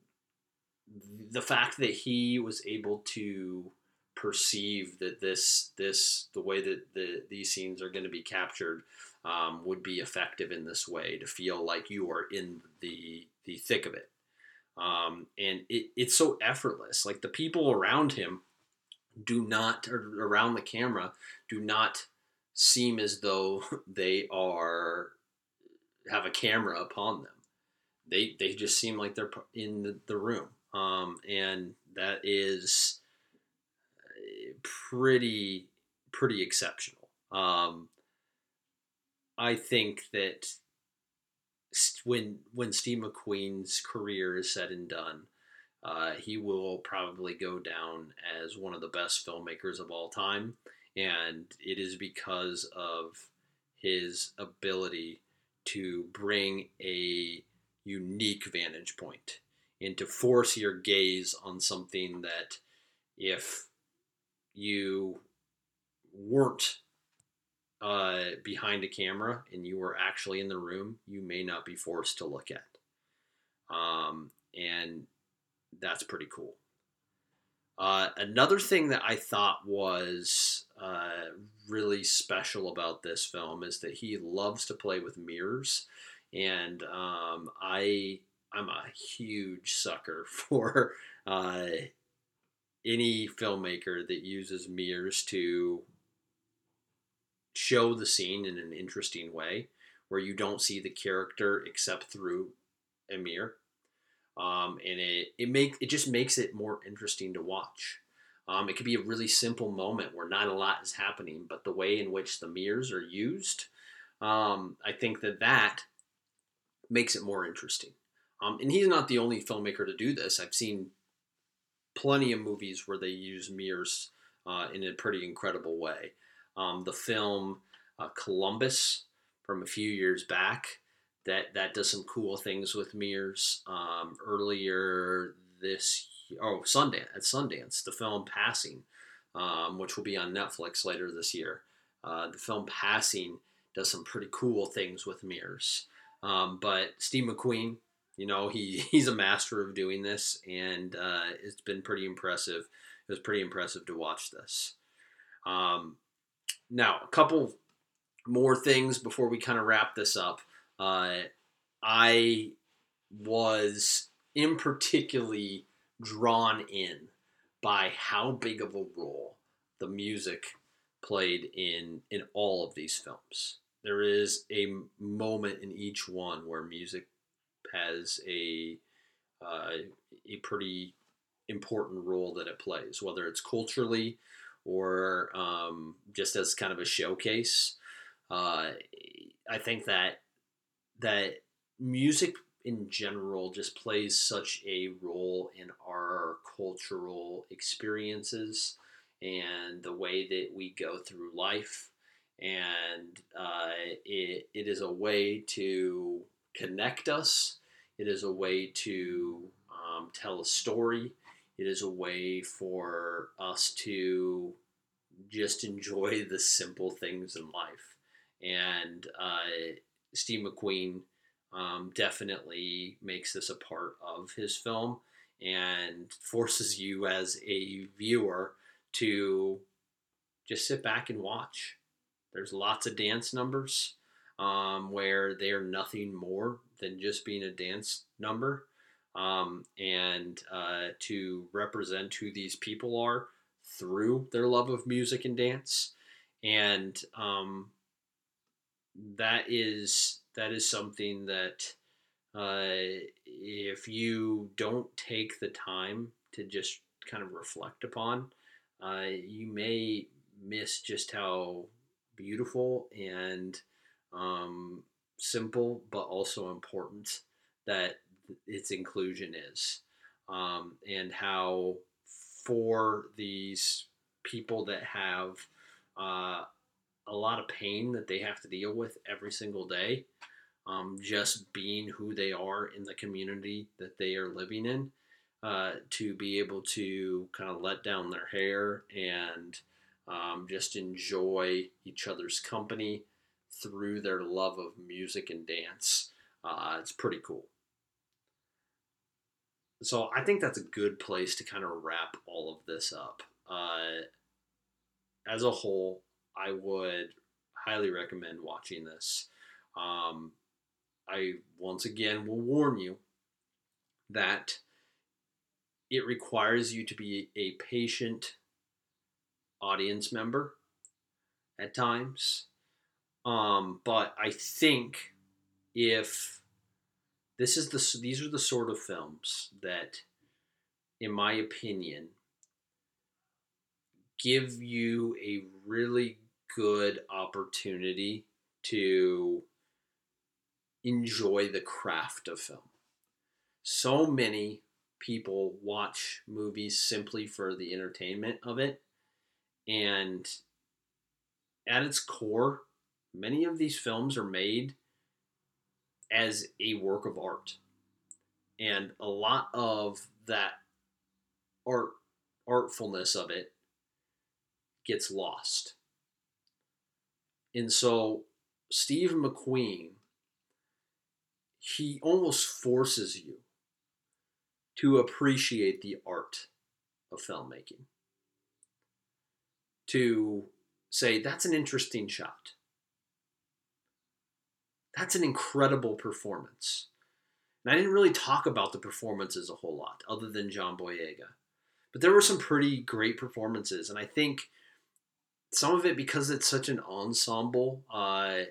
the fact that he was able to perceive that this this the way that the these scenes are going to be captured um, would be effective in this way to feel like you are in the the thick of it. Um, and it, it's so effortless. Like the people around him do not or around the camera do not seem as though they are have a camera upon them they they just seem like they're in the, the room. Um, and that is uh, pretty pretty exceptional. Um, I think that when when Steve McQueen's career is said and done, uh, he will probably go down as one of the best filmmakers of all time, and it is because of his ability to bring a unique vantage point and to force your gaze on something that if you weren't uh, behind a camera and you were actually in the room, you may not be forced to look at. Um, and that's pretty cool. Uh, another thing that I thought was uh, really special about this film is that he loves to play with mirrors, and um, I I'm a huge sucker for uh, any filmmaker that uses mirrors to show the scene in an interesting way where you don't see the character except through a mirror. Um, and it it make it just makes it more interesting to watch. Um, it could be a really simple moment where not a lot is happening but the way in which the mirrors are used um, i think that that makes it more interesting um, and he's not the only filmmaker to do this i've seen plenty of movies where they use mirrors uh, in a pretty incredible way um, the film uh, Columbus from a few years back that that does some cool things with mirrors. Um, earlier this oh Sundance at Sundance, the film Passing, um, which will be on Netflix later this year. Uh, the film Passing does some pretty cool things with mirrors. Um, but Steve McQueen, you know, he he's a master of doing this, and uh, it's been pretty impressive. It was pretty impressive to watch this. Um, now, a couple more things before we kind of wrap this up. Uh, I was in particularly drawn in by how big of a role the music played in in all of these films. There is a moment in each one where music has a uh, a pretty important role that it plays, whether it's culturally or um, just as kind of a showcase. Uh, I think that that music in general just plays such a role in our cultural experiences and the way that we go through life. And uh, it, it is a way to connect us. It is a way to um, tell a story. It is a way for us to just enjoy the simple things in life. And uh, Steve McQueen um, definitely makes this a part of his film and forces you as a viewer to just sit back and watch. There's lots of dance numbers um, where they're nothing more than just being a dance number. Um, and uh, to represent who these people are through their love of music and dance, and um, that is that is something that uh, if you don't take the time to just kind of reflect upon, uh, you may miss just how beautiful and um, simple but also important that its inclusion is, um, and how for these people that have uh, a lot of pain that they have to deal with every single day, um, just being who they are in the community that they are living in, uh, to be able to kind of let down their hair and um, just enjoy each other's company through their love of music and dance. Uh, it's pretty cool. So I think that's a good place to kind of wrap all of this up. Uh, as a whole, I would highly recommend watching this. Um, I once again will warn you that it requires you to be a patient audience member at times. Um, but I think if this is the these are the sort of films that, in my opinion, give you a really good opportunity to enjoy the craft of film. So many people watch movies simply for the entertainment of it. And at its core, many of these films are made as a work of art. And a lot of that art artfulness of it gets lost. And so Steve McQueen, he almost forces you to appreciate the art of filmmaking. To say, that's an interesting shot. That's an incredible performance. And I didn't really talk about the performances a whole lot, other than John Boyega. But there were some pretty great performances. And I think some of it because it's such an ensemble uh,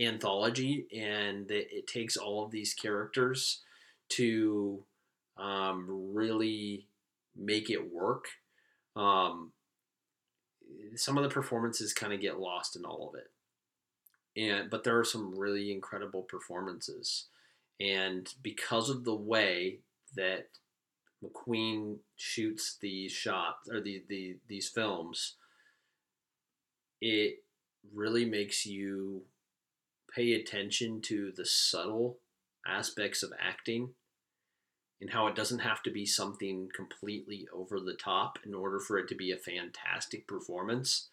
anthology and it, it, takes all of these characters to um, really make it work. Um, some of the performances kind of get lost in all of it, and but there are some really incredible performances, and because of the way that McQueen shoots these shots or the, the these films, it really makes you pay attention to the subtle aspects of acting and how it doesn't have to be something completely over the top in order for it to be a fantastic performance.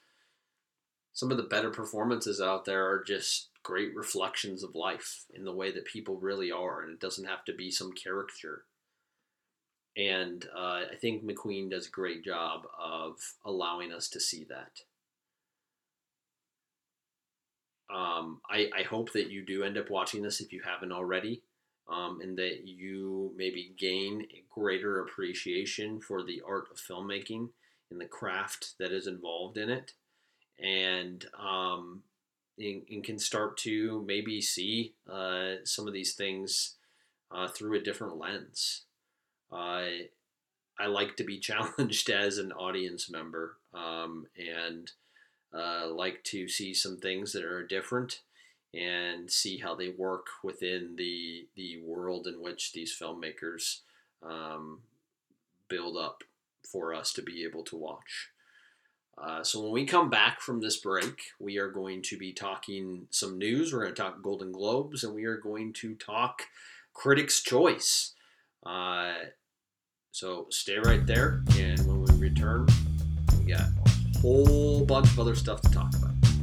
Some of the better performances out there are just great reflections of life in the way that people really are, and it doesn't have to be some caricature. And uh, I think McQueen does a great job of allowing us to see that. Um, I, I hope that you do end up watching this if you haven't already um, and that you maybe gain a greater appreciation for the art of filmmaking and the craft that is involved in it, and um, and, and can start to maybe see uh, some of these things uh, through a different lens. I I like to be challenged as an audience member, um, and uh, like to see some things that are different and see how they work within the the world in which these filmmakers um, build up for us to be able to watch. Uh, so when we come back from this break, we are going to be talking some news. We're going to talk Golden Globes, and we are going to talk Critics' Choice. Uh, so stay right there, and when we return, we got a whole bunch of other stuff to talk about.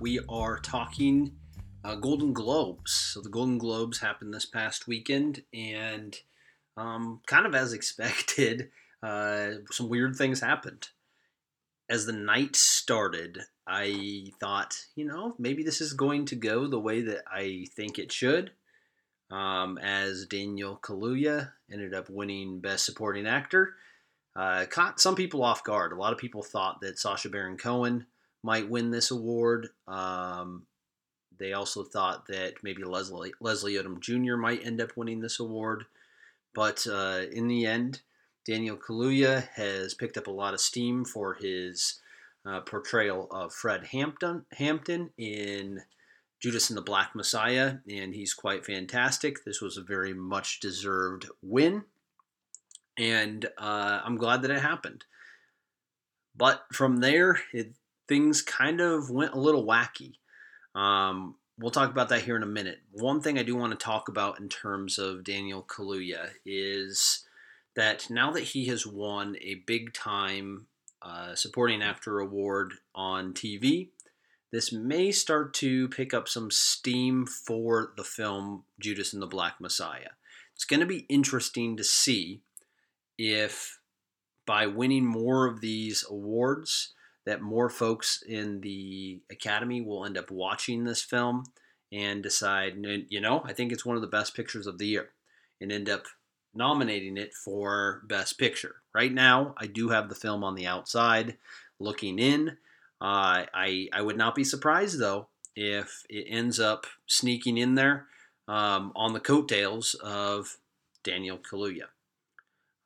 We are talking uh, Golden Globes. So the Golden Globes happened this past weekend, and um, kind of as expected, uh, some weird things happened. As the night started, I thought, you know, maybe this is going to go the way that I think it should. Um, as Daniel Kaluuya ended up winning Best Supporting Actor, uh, caught some people off guard. A lot of people thought that Sacha Baron Cohen might win this award. Um, they also thought that maybe Leslie Leslie Odom Jr. might end up winning this award, but uh, in the end, Daniel Kaluuya has picked up a lot of steam for his uh, portrayal of Fred Hampton, Hampton in Judas and the Black Messiah, and he's quite fantastic. This was a very much deserved win, and uh, I'm glad that it happened. But from there, it, things kind of went a little wacky. Um, we'll talk about that here in a minute. One thing I do want to talk about in terms of Daniel Kaluuya is that now that he has won a big time uh, supporting actor award on TV. This may start to pick up some steam for the film Judas and the Black Messiah. It's going to be interesting to see if by winning more of these awards that more folks in the academy will end up watching this film and decide you know i think it's one of the best pictures of the year and end up nominating it for Best Picture. Right now, I do have the film on the outside looking in. Uh, I I would not be surprised though if it ends up sneaking in there um, on the coattails of Daniel Kaluuya.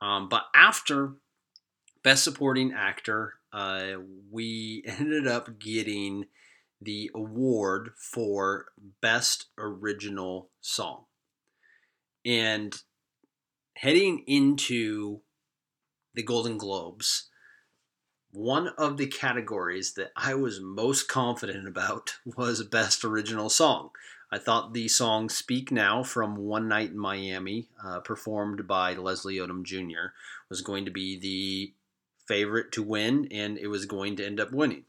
Um, but after Best Supporting Actor, uh, we ended up getting the award for Best Original Song. And heading into the Golden Globes, one of the categories that I was most confident about was Best Original Song. I thought the song Speak Now from One Night in Miami, uh, performed by Leslie Odom Jr., was going to be the favorite to win, and it was going to end up winning.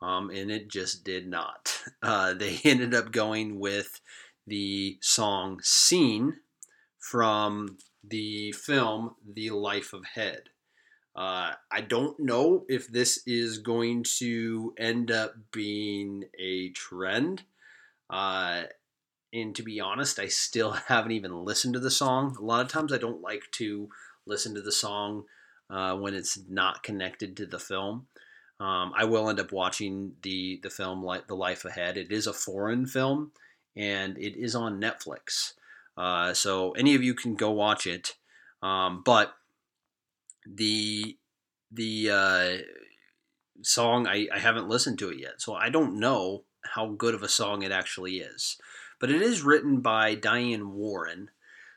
Um, and it just did not. Uh, they ended up going with the song Seen from the film The Life of Head. Uh, I don't know if this is going to end up being a trend. Uh, and to be honest, I still haven't even listened to the song. A lot of times I don't like to listen to the song uh, when it's not connected to the film. Um, I will end up watching the the film like The Life Ahead. It is a foreign film, and it is on Netflix. Uh, so any of you can go watch it. Um, but the the uh, song I, I haven't listened to it yet, so I don't know how good of a song it actually is. But it is written by Diane Warren,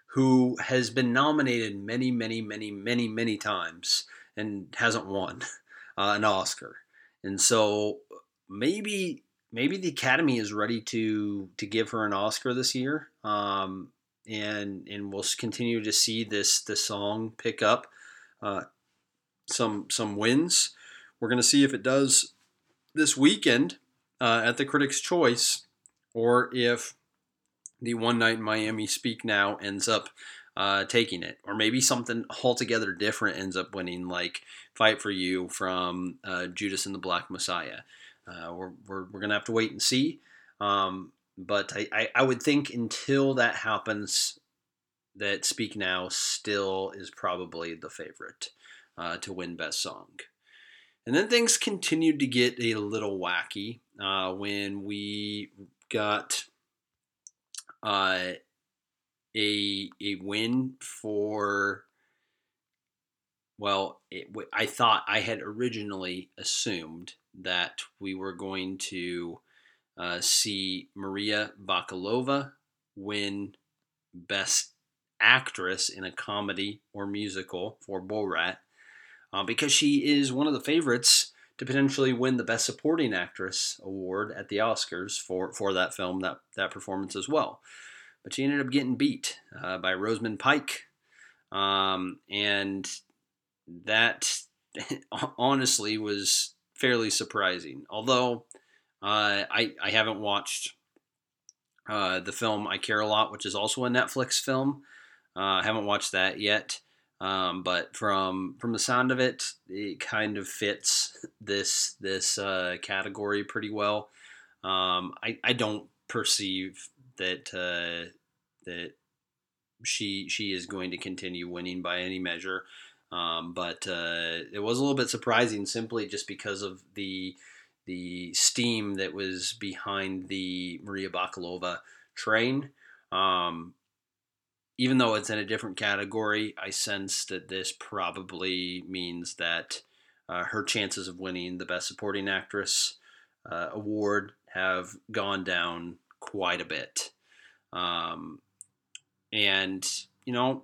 who has been nominated many, many, many, many, many times and hasn't won uh, an Oscar. And so maybe maybe the Academy is ready to to give her an Oscar this year. Um, and and we'll continue to see this this song pick up uh, some some wins. We're to see if it does this weekend uh, at the Critics' Choice, or if the One Night in Miami Speak Now ends up uh, taking it, or maybe something altogether different ends up winning, like Fight for You from uh, Judas and the Black Messiah. Uh, we're, we're, we're to have to wait and see. Um, but I, I, I would think until that happens, that Speak Now still is probably the favorite uh, to win Best Song. And then things continued to get a little wacky uh, when we got uh, a a win for. Well, it, I thought I had originally assumed that we were going to uh, see Maria Bakalova win Best Actress in a Comedy or Musical for Borat uh, because she is one of the favorites to potentially win the Best Supporting Actress award at the Oscars for, for that film, that, that performance as well. But she ended up getting beat uh, by Rosamund Pike. Um, and that honestly was fairly surprising. Although uh, I I haven't watched uh, the film I Care a Lot, which is also a Netflix film. Uh, I haven't watched that yet. Um, but from from the sound of it, it kind of fits this this uh, category pretty well. Um, I I don't perceive that uh, that she she is going to continue winning by any measure. Um, but uh, it was a little bit surprising simply just because of the the steam that was behind the Maria Bakalova train. Um, even though it's in a different category, I sense that this probably means that uh, her chances of winning the Best Supporting Actress uh, award have gone down quite a bit. Um, and, you know,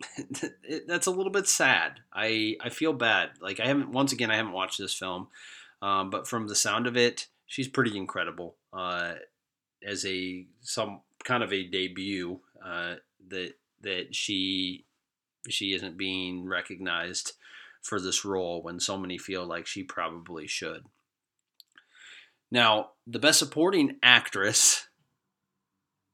that's a little bit sad. I, I feel bad. Like, I haven't, once again, I haven't watched this film, um, but from the sound of it, she's pretty incredible uh, as a, some kind of a debut uh, that that she she isn't being recognized for this role when so many feel like she probably should. Now, the best supporting actress,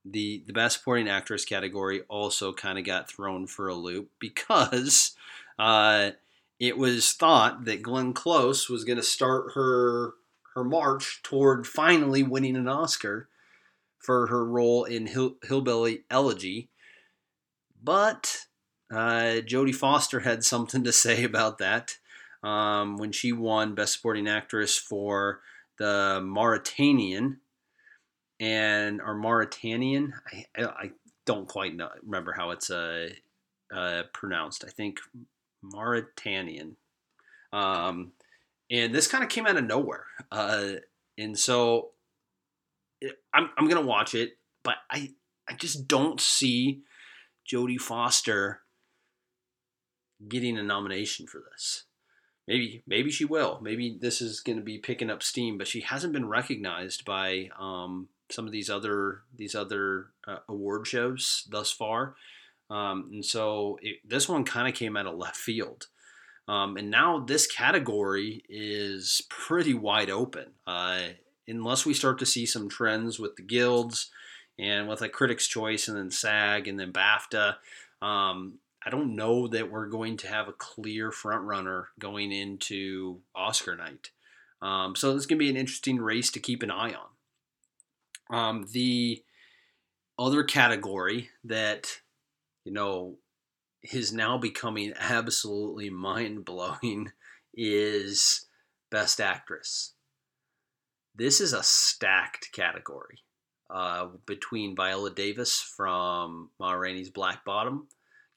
the the best supporting actress category also kind of got thrown for a loop because uh, it was thought that Glenn Close was going to start her her march toward finally winning an Oscar for her role in Hill- Hillbilly Elegy. But uh, Jodie Foster had something to say about that um, when she won Best Supporting Actress for the Mauritanian and or Mauritanian. I, I don't quite know, remember how it's uh, uh, pronounced. I think Mauritanian. Um, and this kind of came out of nowhere. Uh, and so I'm I'm gonna watch it, but I I just don't see Jodie Foster getting a nomination for this. Maybe maybe she will. Maybe this is to be picking up steam, but she hasn't been recognized by um, some of these other these other uh, award shows thus far. Um, and so it, this one kind of came out of left field. Um, and now this category is pretty wide open. Uh, unless we start to see some trends with the guilds and with like Critics' Choice and then SAG and then BAFTA, um, I don't know that we're going to have a clear front runner going into Oscar night. Um, so this is going to be an interesting race to keep an eye on. Um, the other category that you know is now becoming absolutely mind blowing is Best Actress. This is a stacked category uh, between Viola Davis from Ma Rainey's Black Bottom,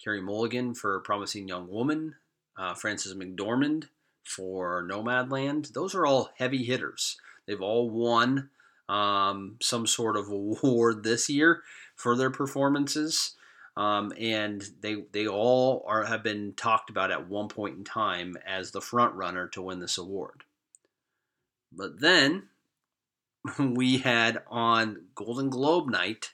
Carey Mulligan for Promising Young Woman, uh, Frances McDormand for Nomadland. Those are all heavy hitters. They've all won um, some sort of award this year for their performances. Um, and they they all are have been talked about at one point in time as the front runner to win this award. But then we had on Golden Globe night,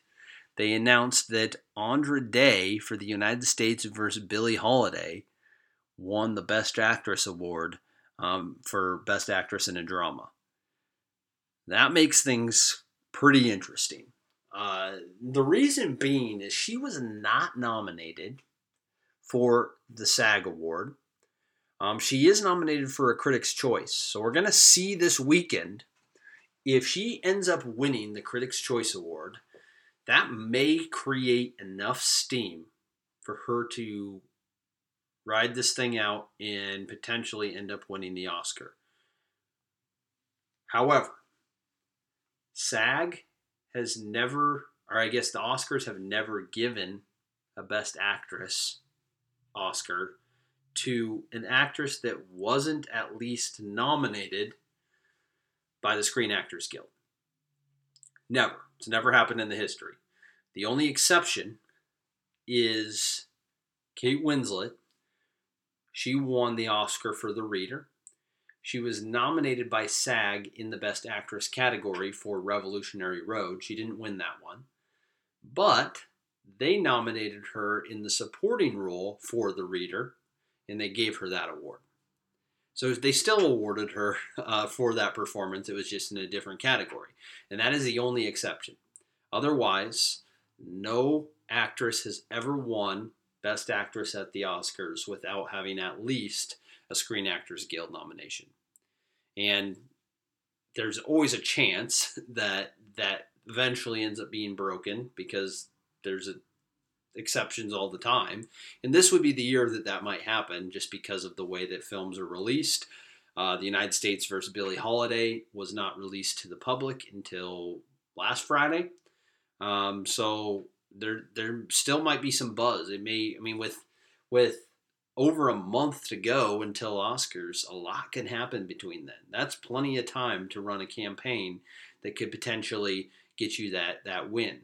they announced that Andra Day for the United States versus Billie Holiday won the Best Actress award um, for Best Actress in a Drama. That makes things pretty interesting. Uh, the reason being is she was not nominated for the SAG award. Um, she is nominated for a Critics' Choice. So we're going to see this weekend if she ends up winning the Critics' Choice Award, that may create enough steam for her to ride this thing out and potentially end up winning the Oscar. However, SAG has never, or I guess the Oscars have never given a Best Actress Oscar to an actress that wasn't at least nominated by the Screen Actors Guild. Never. It's never happened in the history. The only exception is Kate Winslet. She won the Oscar for The Reader. She was nominated by SAG in the Best Actress category for Revolutionary Road. She didn't win that one. But they nominated her in the supporting role for The Reader, and they gave her that award. So they still awarded her uh, for that performance. It was just in a different category. And that is the only exception. Otherwise, no actress has ever won Best Actress at the Oscars without having at least a Screen Actors Guild nomination. And there's always a chance that that eventually ends up being broken because there's a, exceptions all the time. And this would be the year that that might happen just because of the way that films are released. Uh, the United States versus Billie Holiday was not released to the public until last Friday. Um, so there there still might be some buzz. It may I mean with with over a month to go until Oscars, a lot can happen between then. That's plenty of time to run a campaign that could potentially get you that that win.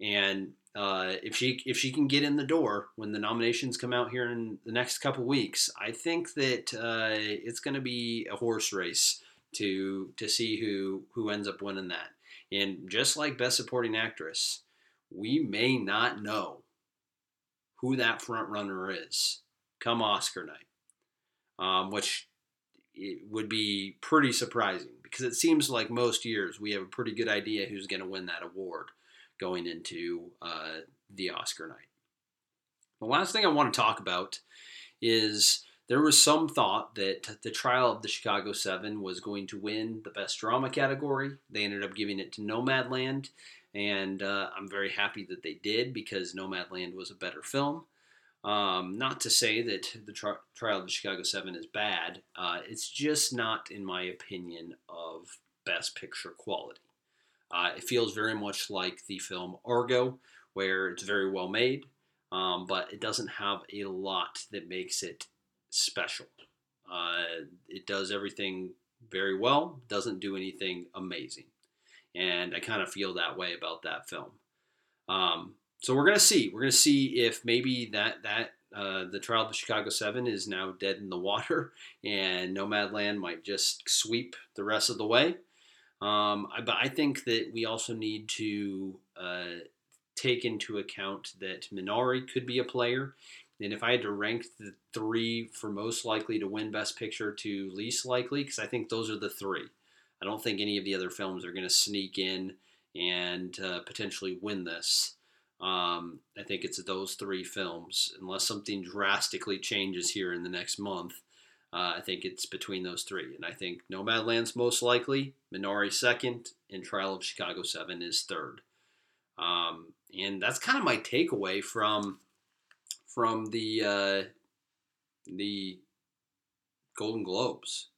And uh, if she if she can get in the door when the nominations come out here in the next couple weeks, I think that uh, it's going to be a horse race to to see who who ends up winning that. And just like Best Supporting Actress, we may not know who that front runner is come Oscar night, um, which would be pretty surprising because it seems like most years we have a pretty good idea who's going to win that award going into uh, the Oscar night. The last thing I want to talk about is there was some thought that the trial of the Chicago Seven was going to win the best drama category. They ended up giving it to Nomadland, and uh, I'm very happy that they did because Nomadland was a better film. Um, not to say that the tri- trial of the Chicago Seven is bad, uh, it's just not, in my opinion, of best picture quality. Uh, it feels very much like the film Argo, where it's very well made, um, but it doesn't have a lot that makes it special. Uh, it does everything very well, doesn't do anything amazing. And I kind of feel that way about that film. Um, so we're gonna see. We're gonna see if maybe that that uh, the trial of the Chicago Seven is now dead in the water, and Nomadland might just sweep the rest of the way. Um, but I think that we also need to uh, take into account that Minari could be a player. And if I had to rank the three for most likely to win Best Picture to least likely, because I think those are the three. I don't think any of the other films are going to sneak in and uh, potentially win this. Um, I think it's those three films, unless something drastically changes here in the next month. Uh, I think it's between those three, and I think Nomadland's most likely, Minari second, and Trial of Chicago Seven is third. Um, and that's kind of my takeaway from from the uh, the Golden Globes.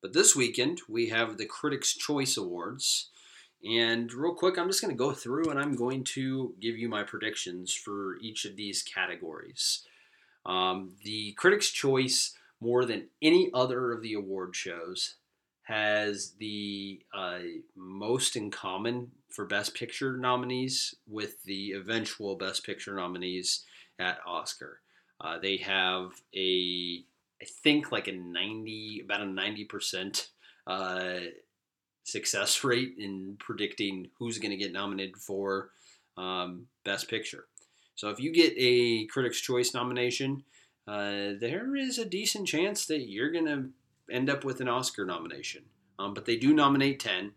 But this weekend we have the Critics' Choice Awards. And real quick, I'm just going to go through and I'm going to give you my predictions for each of these categories. Um, the Critics' Choice, more than any other of the award shows, has the uh, most in common for Best Picture nominees with the eventual Best Picture nominees at Oscar. Uh, they have a, I think, like a 90, about a 90% uh, success rate in predicting who's going to get nominated for um, Best Picture. So if you get a Critics' Choice nomination, uh, there is a decent chance that you're going to end up with an Oscar nomination. Um, but they do nominate 10.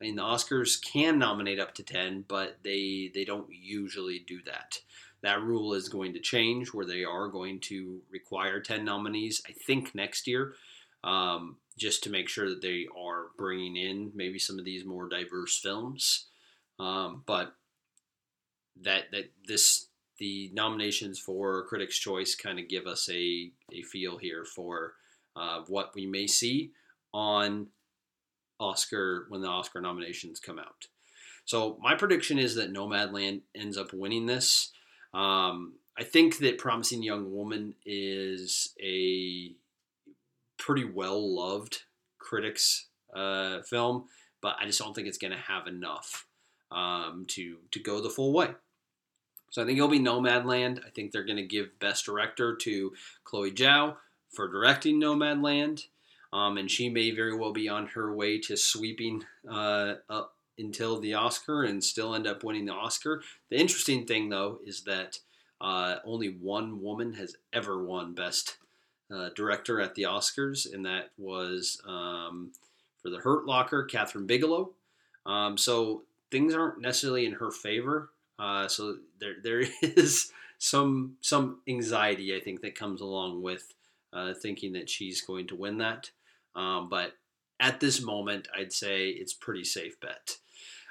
I mean, the Oscars can nominate up to 10, but they, they don't usually do that. That rule is going to change where they are going to require 10 nominees, I think, next year. Um, just to make sure that they are bringing in maybe some of these more diverse films. Um, but that that this the nominations for Critics' Choice kind of give us a, a feel here for uh, what we may see on Oscar when the Oscar nominations come out. So my prediction is that Nomadland ends up winning this. Um, I think that Promising Young Woman is a pretty well loved critics uh, film, but I just don't think it's going to have enough um, to to go the full way. So I think it'll be Nomadland. I think they're going to give Best Director to Chloe Zhao for directing Nomadland, um, and she may very well be on her way to sweeping uh, up until the Oscar and still end up winning the Oscar. The interesting thing, though, is that uh, only one woman has ever won Best uh, director at the Oscars, and that was um, for The Hurt Locker, Kathryn Bigelow. Um, so things aren't necessarily in her favor. Uh, so there there is some some anxiety I think that comes along with uh, thinking that she's going to win that. Um, but at this moment, I'd say it's pretty safe bet.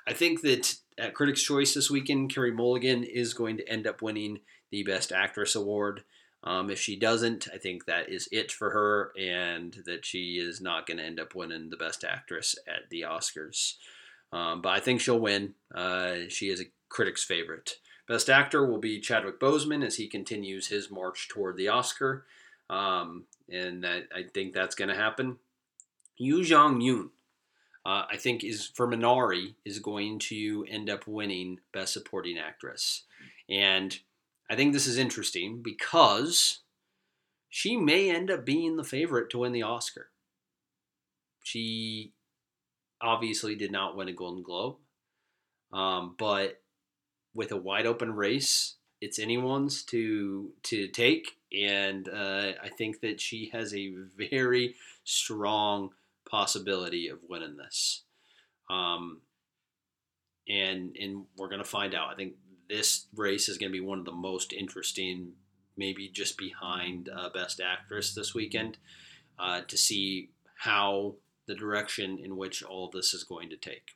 I think that at Critics' Choice this weekend, Carey Mulligan is going to end up winning the Best Actress award. Um, if she doesn't, I think that is it for her, and that she is not going to end up winning the Best Actress at the Oscars. Um, but I think she'll win. Uh, she is a critic's favorite. Best Actor will be Chadwick Boseman as he continues his march toward the Oscar, um, and I, I, think that's going to happen. Yuh-jung Youn, uh, I think, is for Minari is going to end up winning Best Supporting Actress, and I think this is interesting because she may end up being the favorite to win the Oscar. She obviously did not win a Golden Globe, um, but with a wide open race, it's anyone's to to take, and uh, I think that she has a very strong possibility of winning this. Um, and and we're gonna find out. I think this race is to be one of the most interesting, maybe just behind uh, Best Actress this weekend, uh, to see how the direction in which all this is going to take.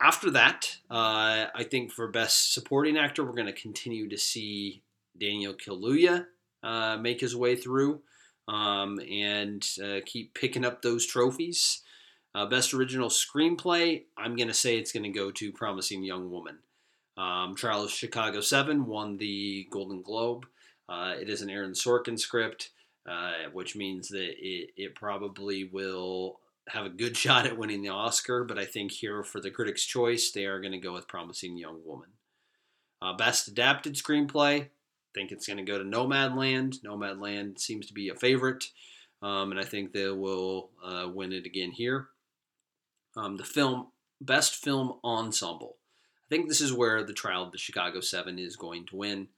After that, uh, I think for Best Supporting Actor, we're going to continue to see Daniel Kaluuya uh, make his way through um, and uh, keep picking up those trophies. Uh, best original screenplay, I'm going to say it's going to go to Promising Young Woman. Um, Trial of Chicago 7 won the Golden Globe. Uh, it is an Aaron Sorkin script, uh, which means that it, it probably will have a good shot at winning the Oscar, but I think here for the Critics' Choice, they are going to go with Promising Young Woman. Uh, best Adapted Screenplay, I think it's going to go to Nomadland. Nomadland seems to be a favorite, um, and I think they will uh, win it again here. Um, the film Best Film Ensemble. I think this is where the trial of the Chicago Seven is going to win.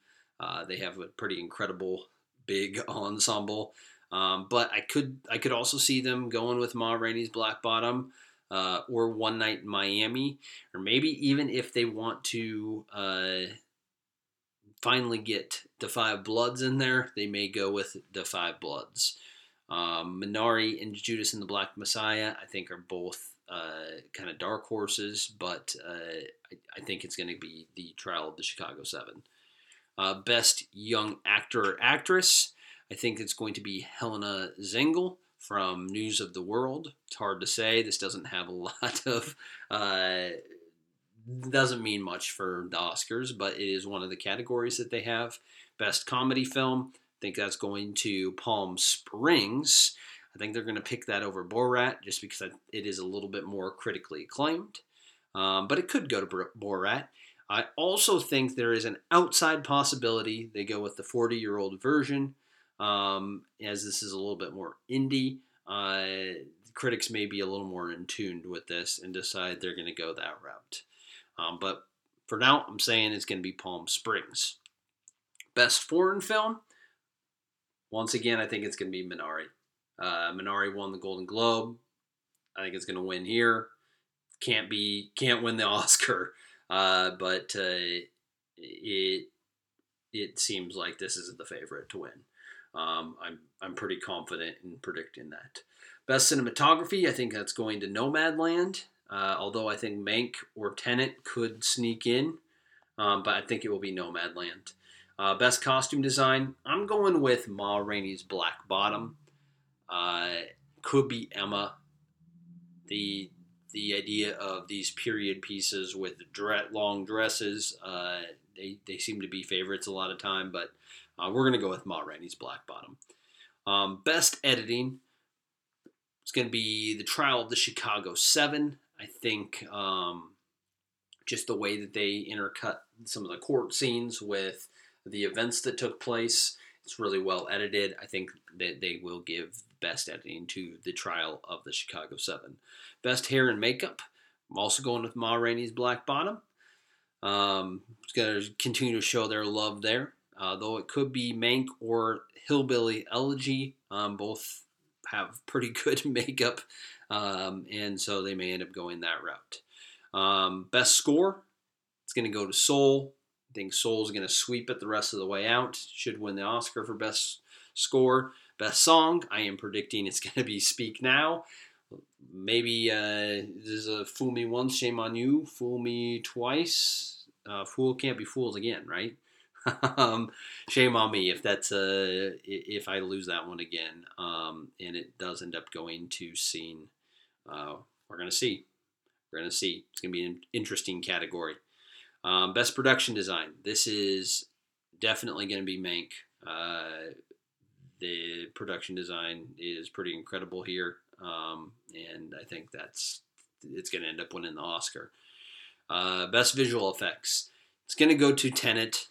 Uh, they have a pretty incredible big ensemble, um, but I could I could also see them going with Ma Rainey's Black Bottom. Uh, or One Night in Miami, or maybe even if they want to uh, finally get the Five Bloods in there, they may go with the Five Bloods. Um, Minari and Judas and the Black Messiah, I think, are both uh, kind of dark horses, but uh, I, I, think it's going to be the trial of the Chicago Seven. Uh, best young actor or actress, I think it's going to be Helena Zengel from News of the World. It's hard to say. This doesn't have a lot of, uh, doesn't mean much for the Oscars, but it is one of the categories that they have. Best comedy film, I think that's going to Palm Springs. I think they're going to pick that over Borat just because it is a little bit more critically acclaimed. Um, but it could go to Borat. I also think there is an outside possibility they go with the 40 year old version, um, as this is a little bit more indie. Uh, critics may be a little more in tune with this and decide they're going to go that route. Um, but for now, I'm saying it's going to be Palm Springs. Best foreign film. Once again, I think it's going to be Minari. Uh, Minari won the Golden Globe. I think it's going to win here. Can't be can't win the Oscar, uh, but uh, it it seems like this is the favorite to win. Um, I'm I'm pretty confident in predicting that. Best cinematography, I think that's going to Nomadland. Uh, although I think Mank or Tenet could sneak in, um, but I think it will be Nomadland. Uh, best costume design, I'm going with Ma Rainey's Black Bottom. Uh, could be Emma. The the idea of these period pieces with long dresses, uh, they, they seem to be favorites a lot of time, but uh, we're going to go with Ma Rainey's Black Bottom. Um, best editing, it's going to be The Trial of the Chicago Seven. I think um, just the way that they intercut some of the court scenes with the events that took place, it's really well edited. I think that they will give best editing to the trial of the Chicago Seven. Best hair and makeup. I'm also going with Ma Rainey's Black Bottom. Um, it's going to continue to show their love there, uh, though it could be Mank or Hillbilly Elegy. Um, both have pretty good makeup, um, and so they may end up going that route. Um, best score. It's going to go to Soul. I think Soul's going to sweep it the rest of the way out. Should win the Oscar for Best Score. Best Song, I am predicting it's going to be Speak Now. Maybe uh, this is a fool me once, shame on you. Fool me twice. Uh, fool can't be fooled again, right? um, shame on me if that's uh, if I lose that one again, um, and it does end up going to Seen. Uh, we're gonna see. We're gonna see. It's gonna be an interesting category. Um, best production design. This is definitely gonna be Mank. Uh, the production design is pretty incredible here, um, and I think that's it's gonna end up winning the Oscar. Uh, best visual effects. It's gonna go to Tenet.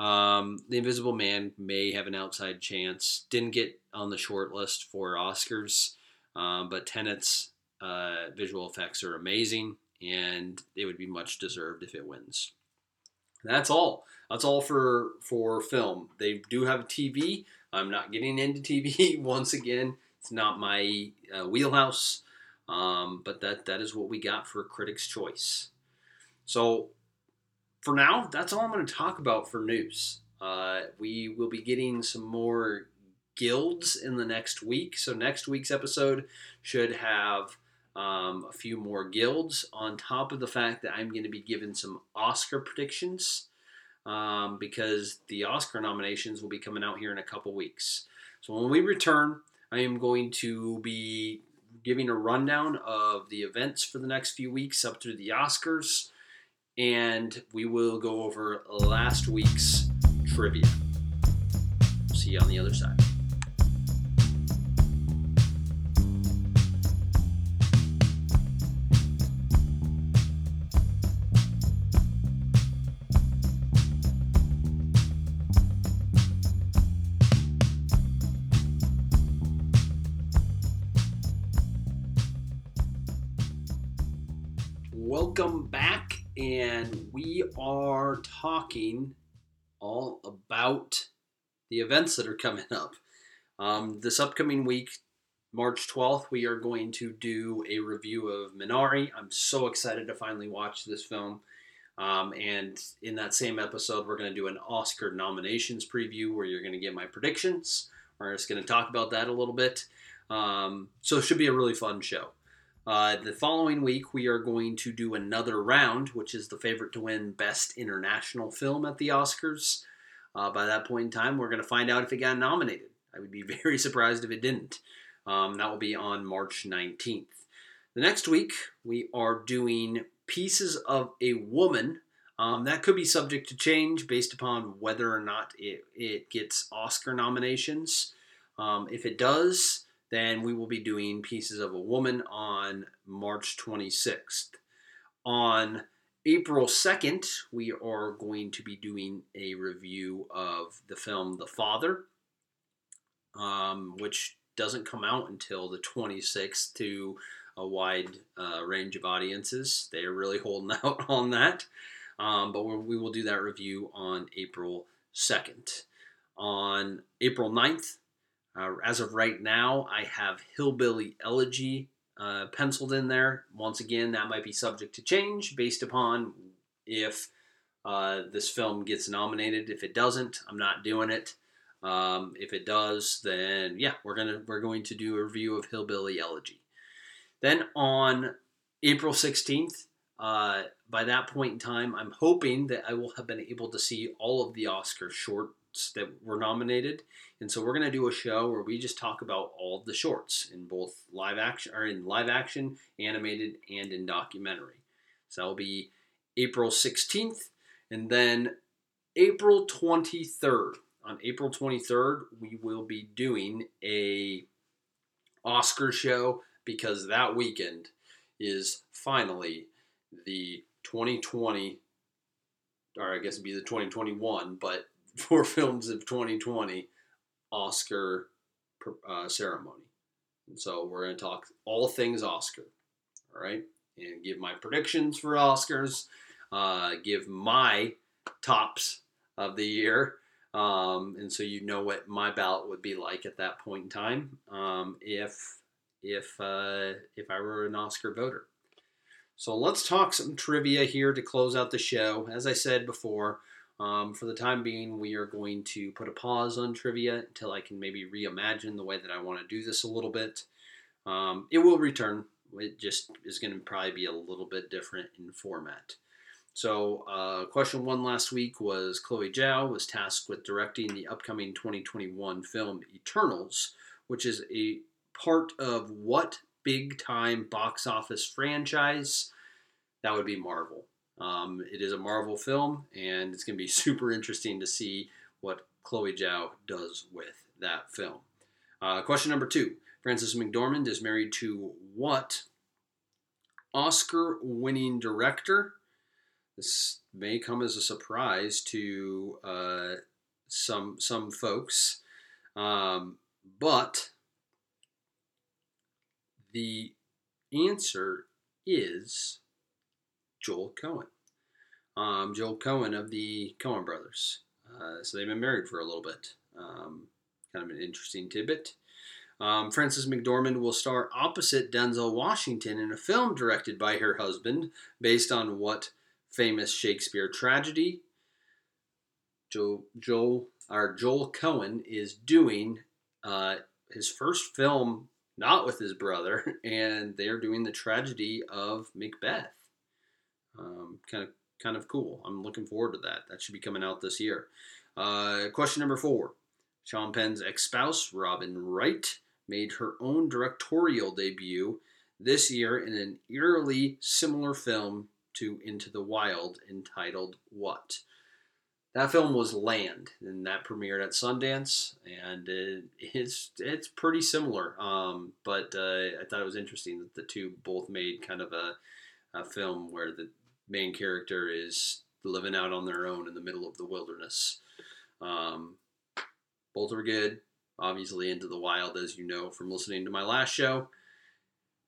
Um, the Invisible Man may have an outside chance. Didn't get on the short list for Oscars, um, but Tenet's uh, visual effects are amazing, and it would be much deserved if it wins. That's all. That's all for for film. They do have TV. I'm not getting into TV once again. It's not my uh, wheelhouse, um, but that that is what we got for Critics' Choice. So for now, that's all I'm going to talk about for news. Uh, we will be getting some more guilds in the next week. So, next week's episode should have um, a few more guilds on top of the fact that I'm going to be given some Oscar predictions um, because the Oscar nominations will be coming out here in a couple weeks. So, when we return, I am going to be giving a rundown of the events for the next few weeks up to the Oscars and we will go over last week's trivia. See you on the other side. We are talking all about the events that are coming up. Um, this upcoming week, March 12th, we are going to do a review of Minari. I'm so excited to finally watch this film. Um, and in that same episode, we're going to do an Oscar nominations preview where you're going to get my predictions. We're just going to talk about that a little bit. Um, so it should be a really fun show. Uh, the following week, we are going to do another round, which is the favorite to win Best International Film at the Oscars. Uh, by that point in time, we're going to find out if it got nominated. I would be very surprised if it didn't. Um, that will be on March 19th. The next week, we are doing Pieces of a Woman. Um, that could be subject to change based upon whether or not it, it gets Oscar nominations. Um, if it does, then we will be doing Pieces of a Woman on March 26th. On April 2nd, we are going to be doing a review of the film The Father, um, which doesn't come out until the 26th to a wide uh, range of audiences. They are really holding out on that. Um, but we will do that review on April 2nd. On April 9th, uh, as of right now, I have Hillbilly Elegy uh, penciled in there. Once again, that might be subject to change based upon if uh, this film gets nominated. If it doesn't, I'm not doing it. Um, if it does, then yeah, we're gonna we're going to do a review of Hillbilly Elegy. Then on April 16th, uh, by that point in time, I'm hoping that I will have been able to see all of the Oscar short that were nominated. And so we're going to do a show where we just talk about all the shorts in both live action or in live action, animated, and in documentary. So that'll be April 16th. And then April 23rd. On April 23rd, we will be doing a Oscar show because that weekend is finally the 2020 or I guess it'd be the 2021, but for films of 2020 Oscar uh, ceremony. And so we're going to talk all things Oscar, all right, and give my predictions for Oscars, uh, give my tops of the year, um, and so you know what my ballot would be like at that point in time um, if if uh, if I were an Oscar voter. So let's talk some trivia here to close out the show. As I said before, um, for the time being, we are going to put a pause on trivia until I can maybe reimagine the way that I want to do this a little bit. Um, it will return. It just is going to probably be a little bit different in format. So, uh, question one last week was Chloe Zhao was tasked with directing the upcoming 2021 film Eternals, which is a part of what big time box office franchise? That would be Marvel. Um, it is a Marvel film, and it's going to be super interesting to see what Chloe Zhao does with that film. Uh, question number two Frances McDormand is married to what Oscar winning director? This may come as a surprise to uh, some some folks, um, but the answer is Joel Coen. Um, Joel Coen of the Coen brothers. Uh, so they've been married for a little bit. Um, kind of an interesting tidbit. Um, Frances McDormand will star opposite Denzel Washington in a film directed by her husband based on what famous Shakespeare tragedy Joel, Joel, our Joel Coen is doing uh, his first film not with his brother, and they're doing the tragedy of Macbeth. Um, kind of kind of cool. I'm looking forward to that. That should be coming out this year. Uh, question number four: Sean Penn's ex-spouse Robin Wright made her own directorial debut this year in an eerily similar film to Into the Wild entitled What? that film was Land, and that premiered at Sundance, and it, it's it's pretty similar. Um, but uh, I thought it was interesting that the two both made kind of a, a film where the main character is living out on their own in the middle of the wilderness. Um, both are good. Obviously, Into the Wild, as you know from listening to my last show,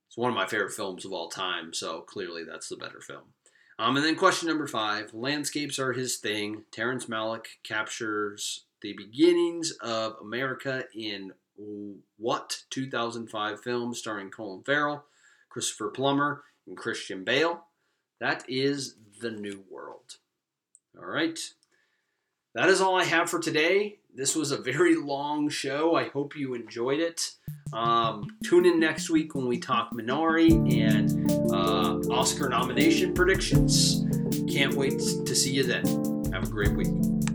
it's one of my favorite films of all time. So clearly, that's the better film. Um, and then question number five landscapes are his thing. Terrence Malick captures the beginnings of America in what 2005 film starring Colin Farrell, Christopher Plummer, and Christian Bale? That is The New World. All right. That is all I have for today. This was a very long show. I hope you enjoyed it. Um, tune in next week when we talk Minari and uh, Oscar nomination predictions. Can't wait to see you then. Have a great week.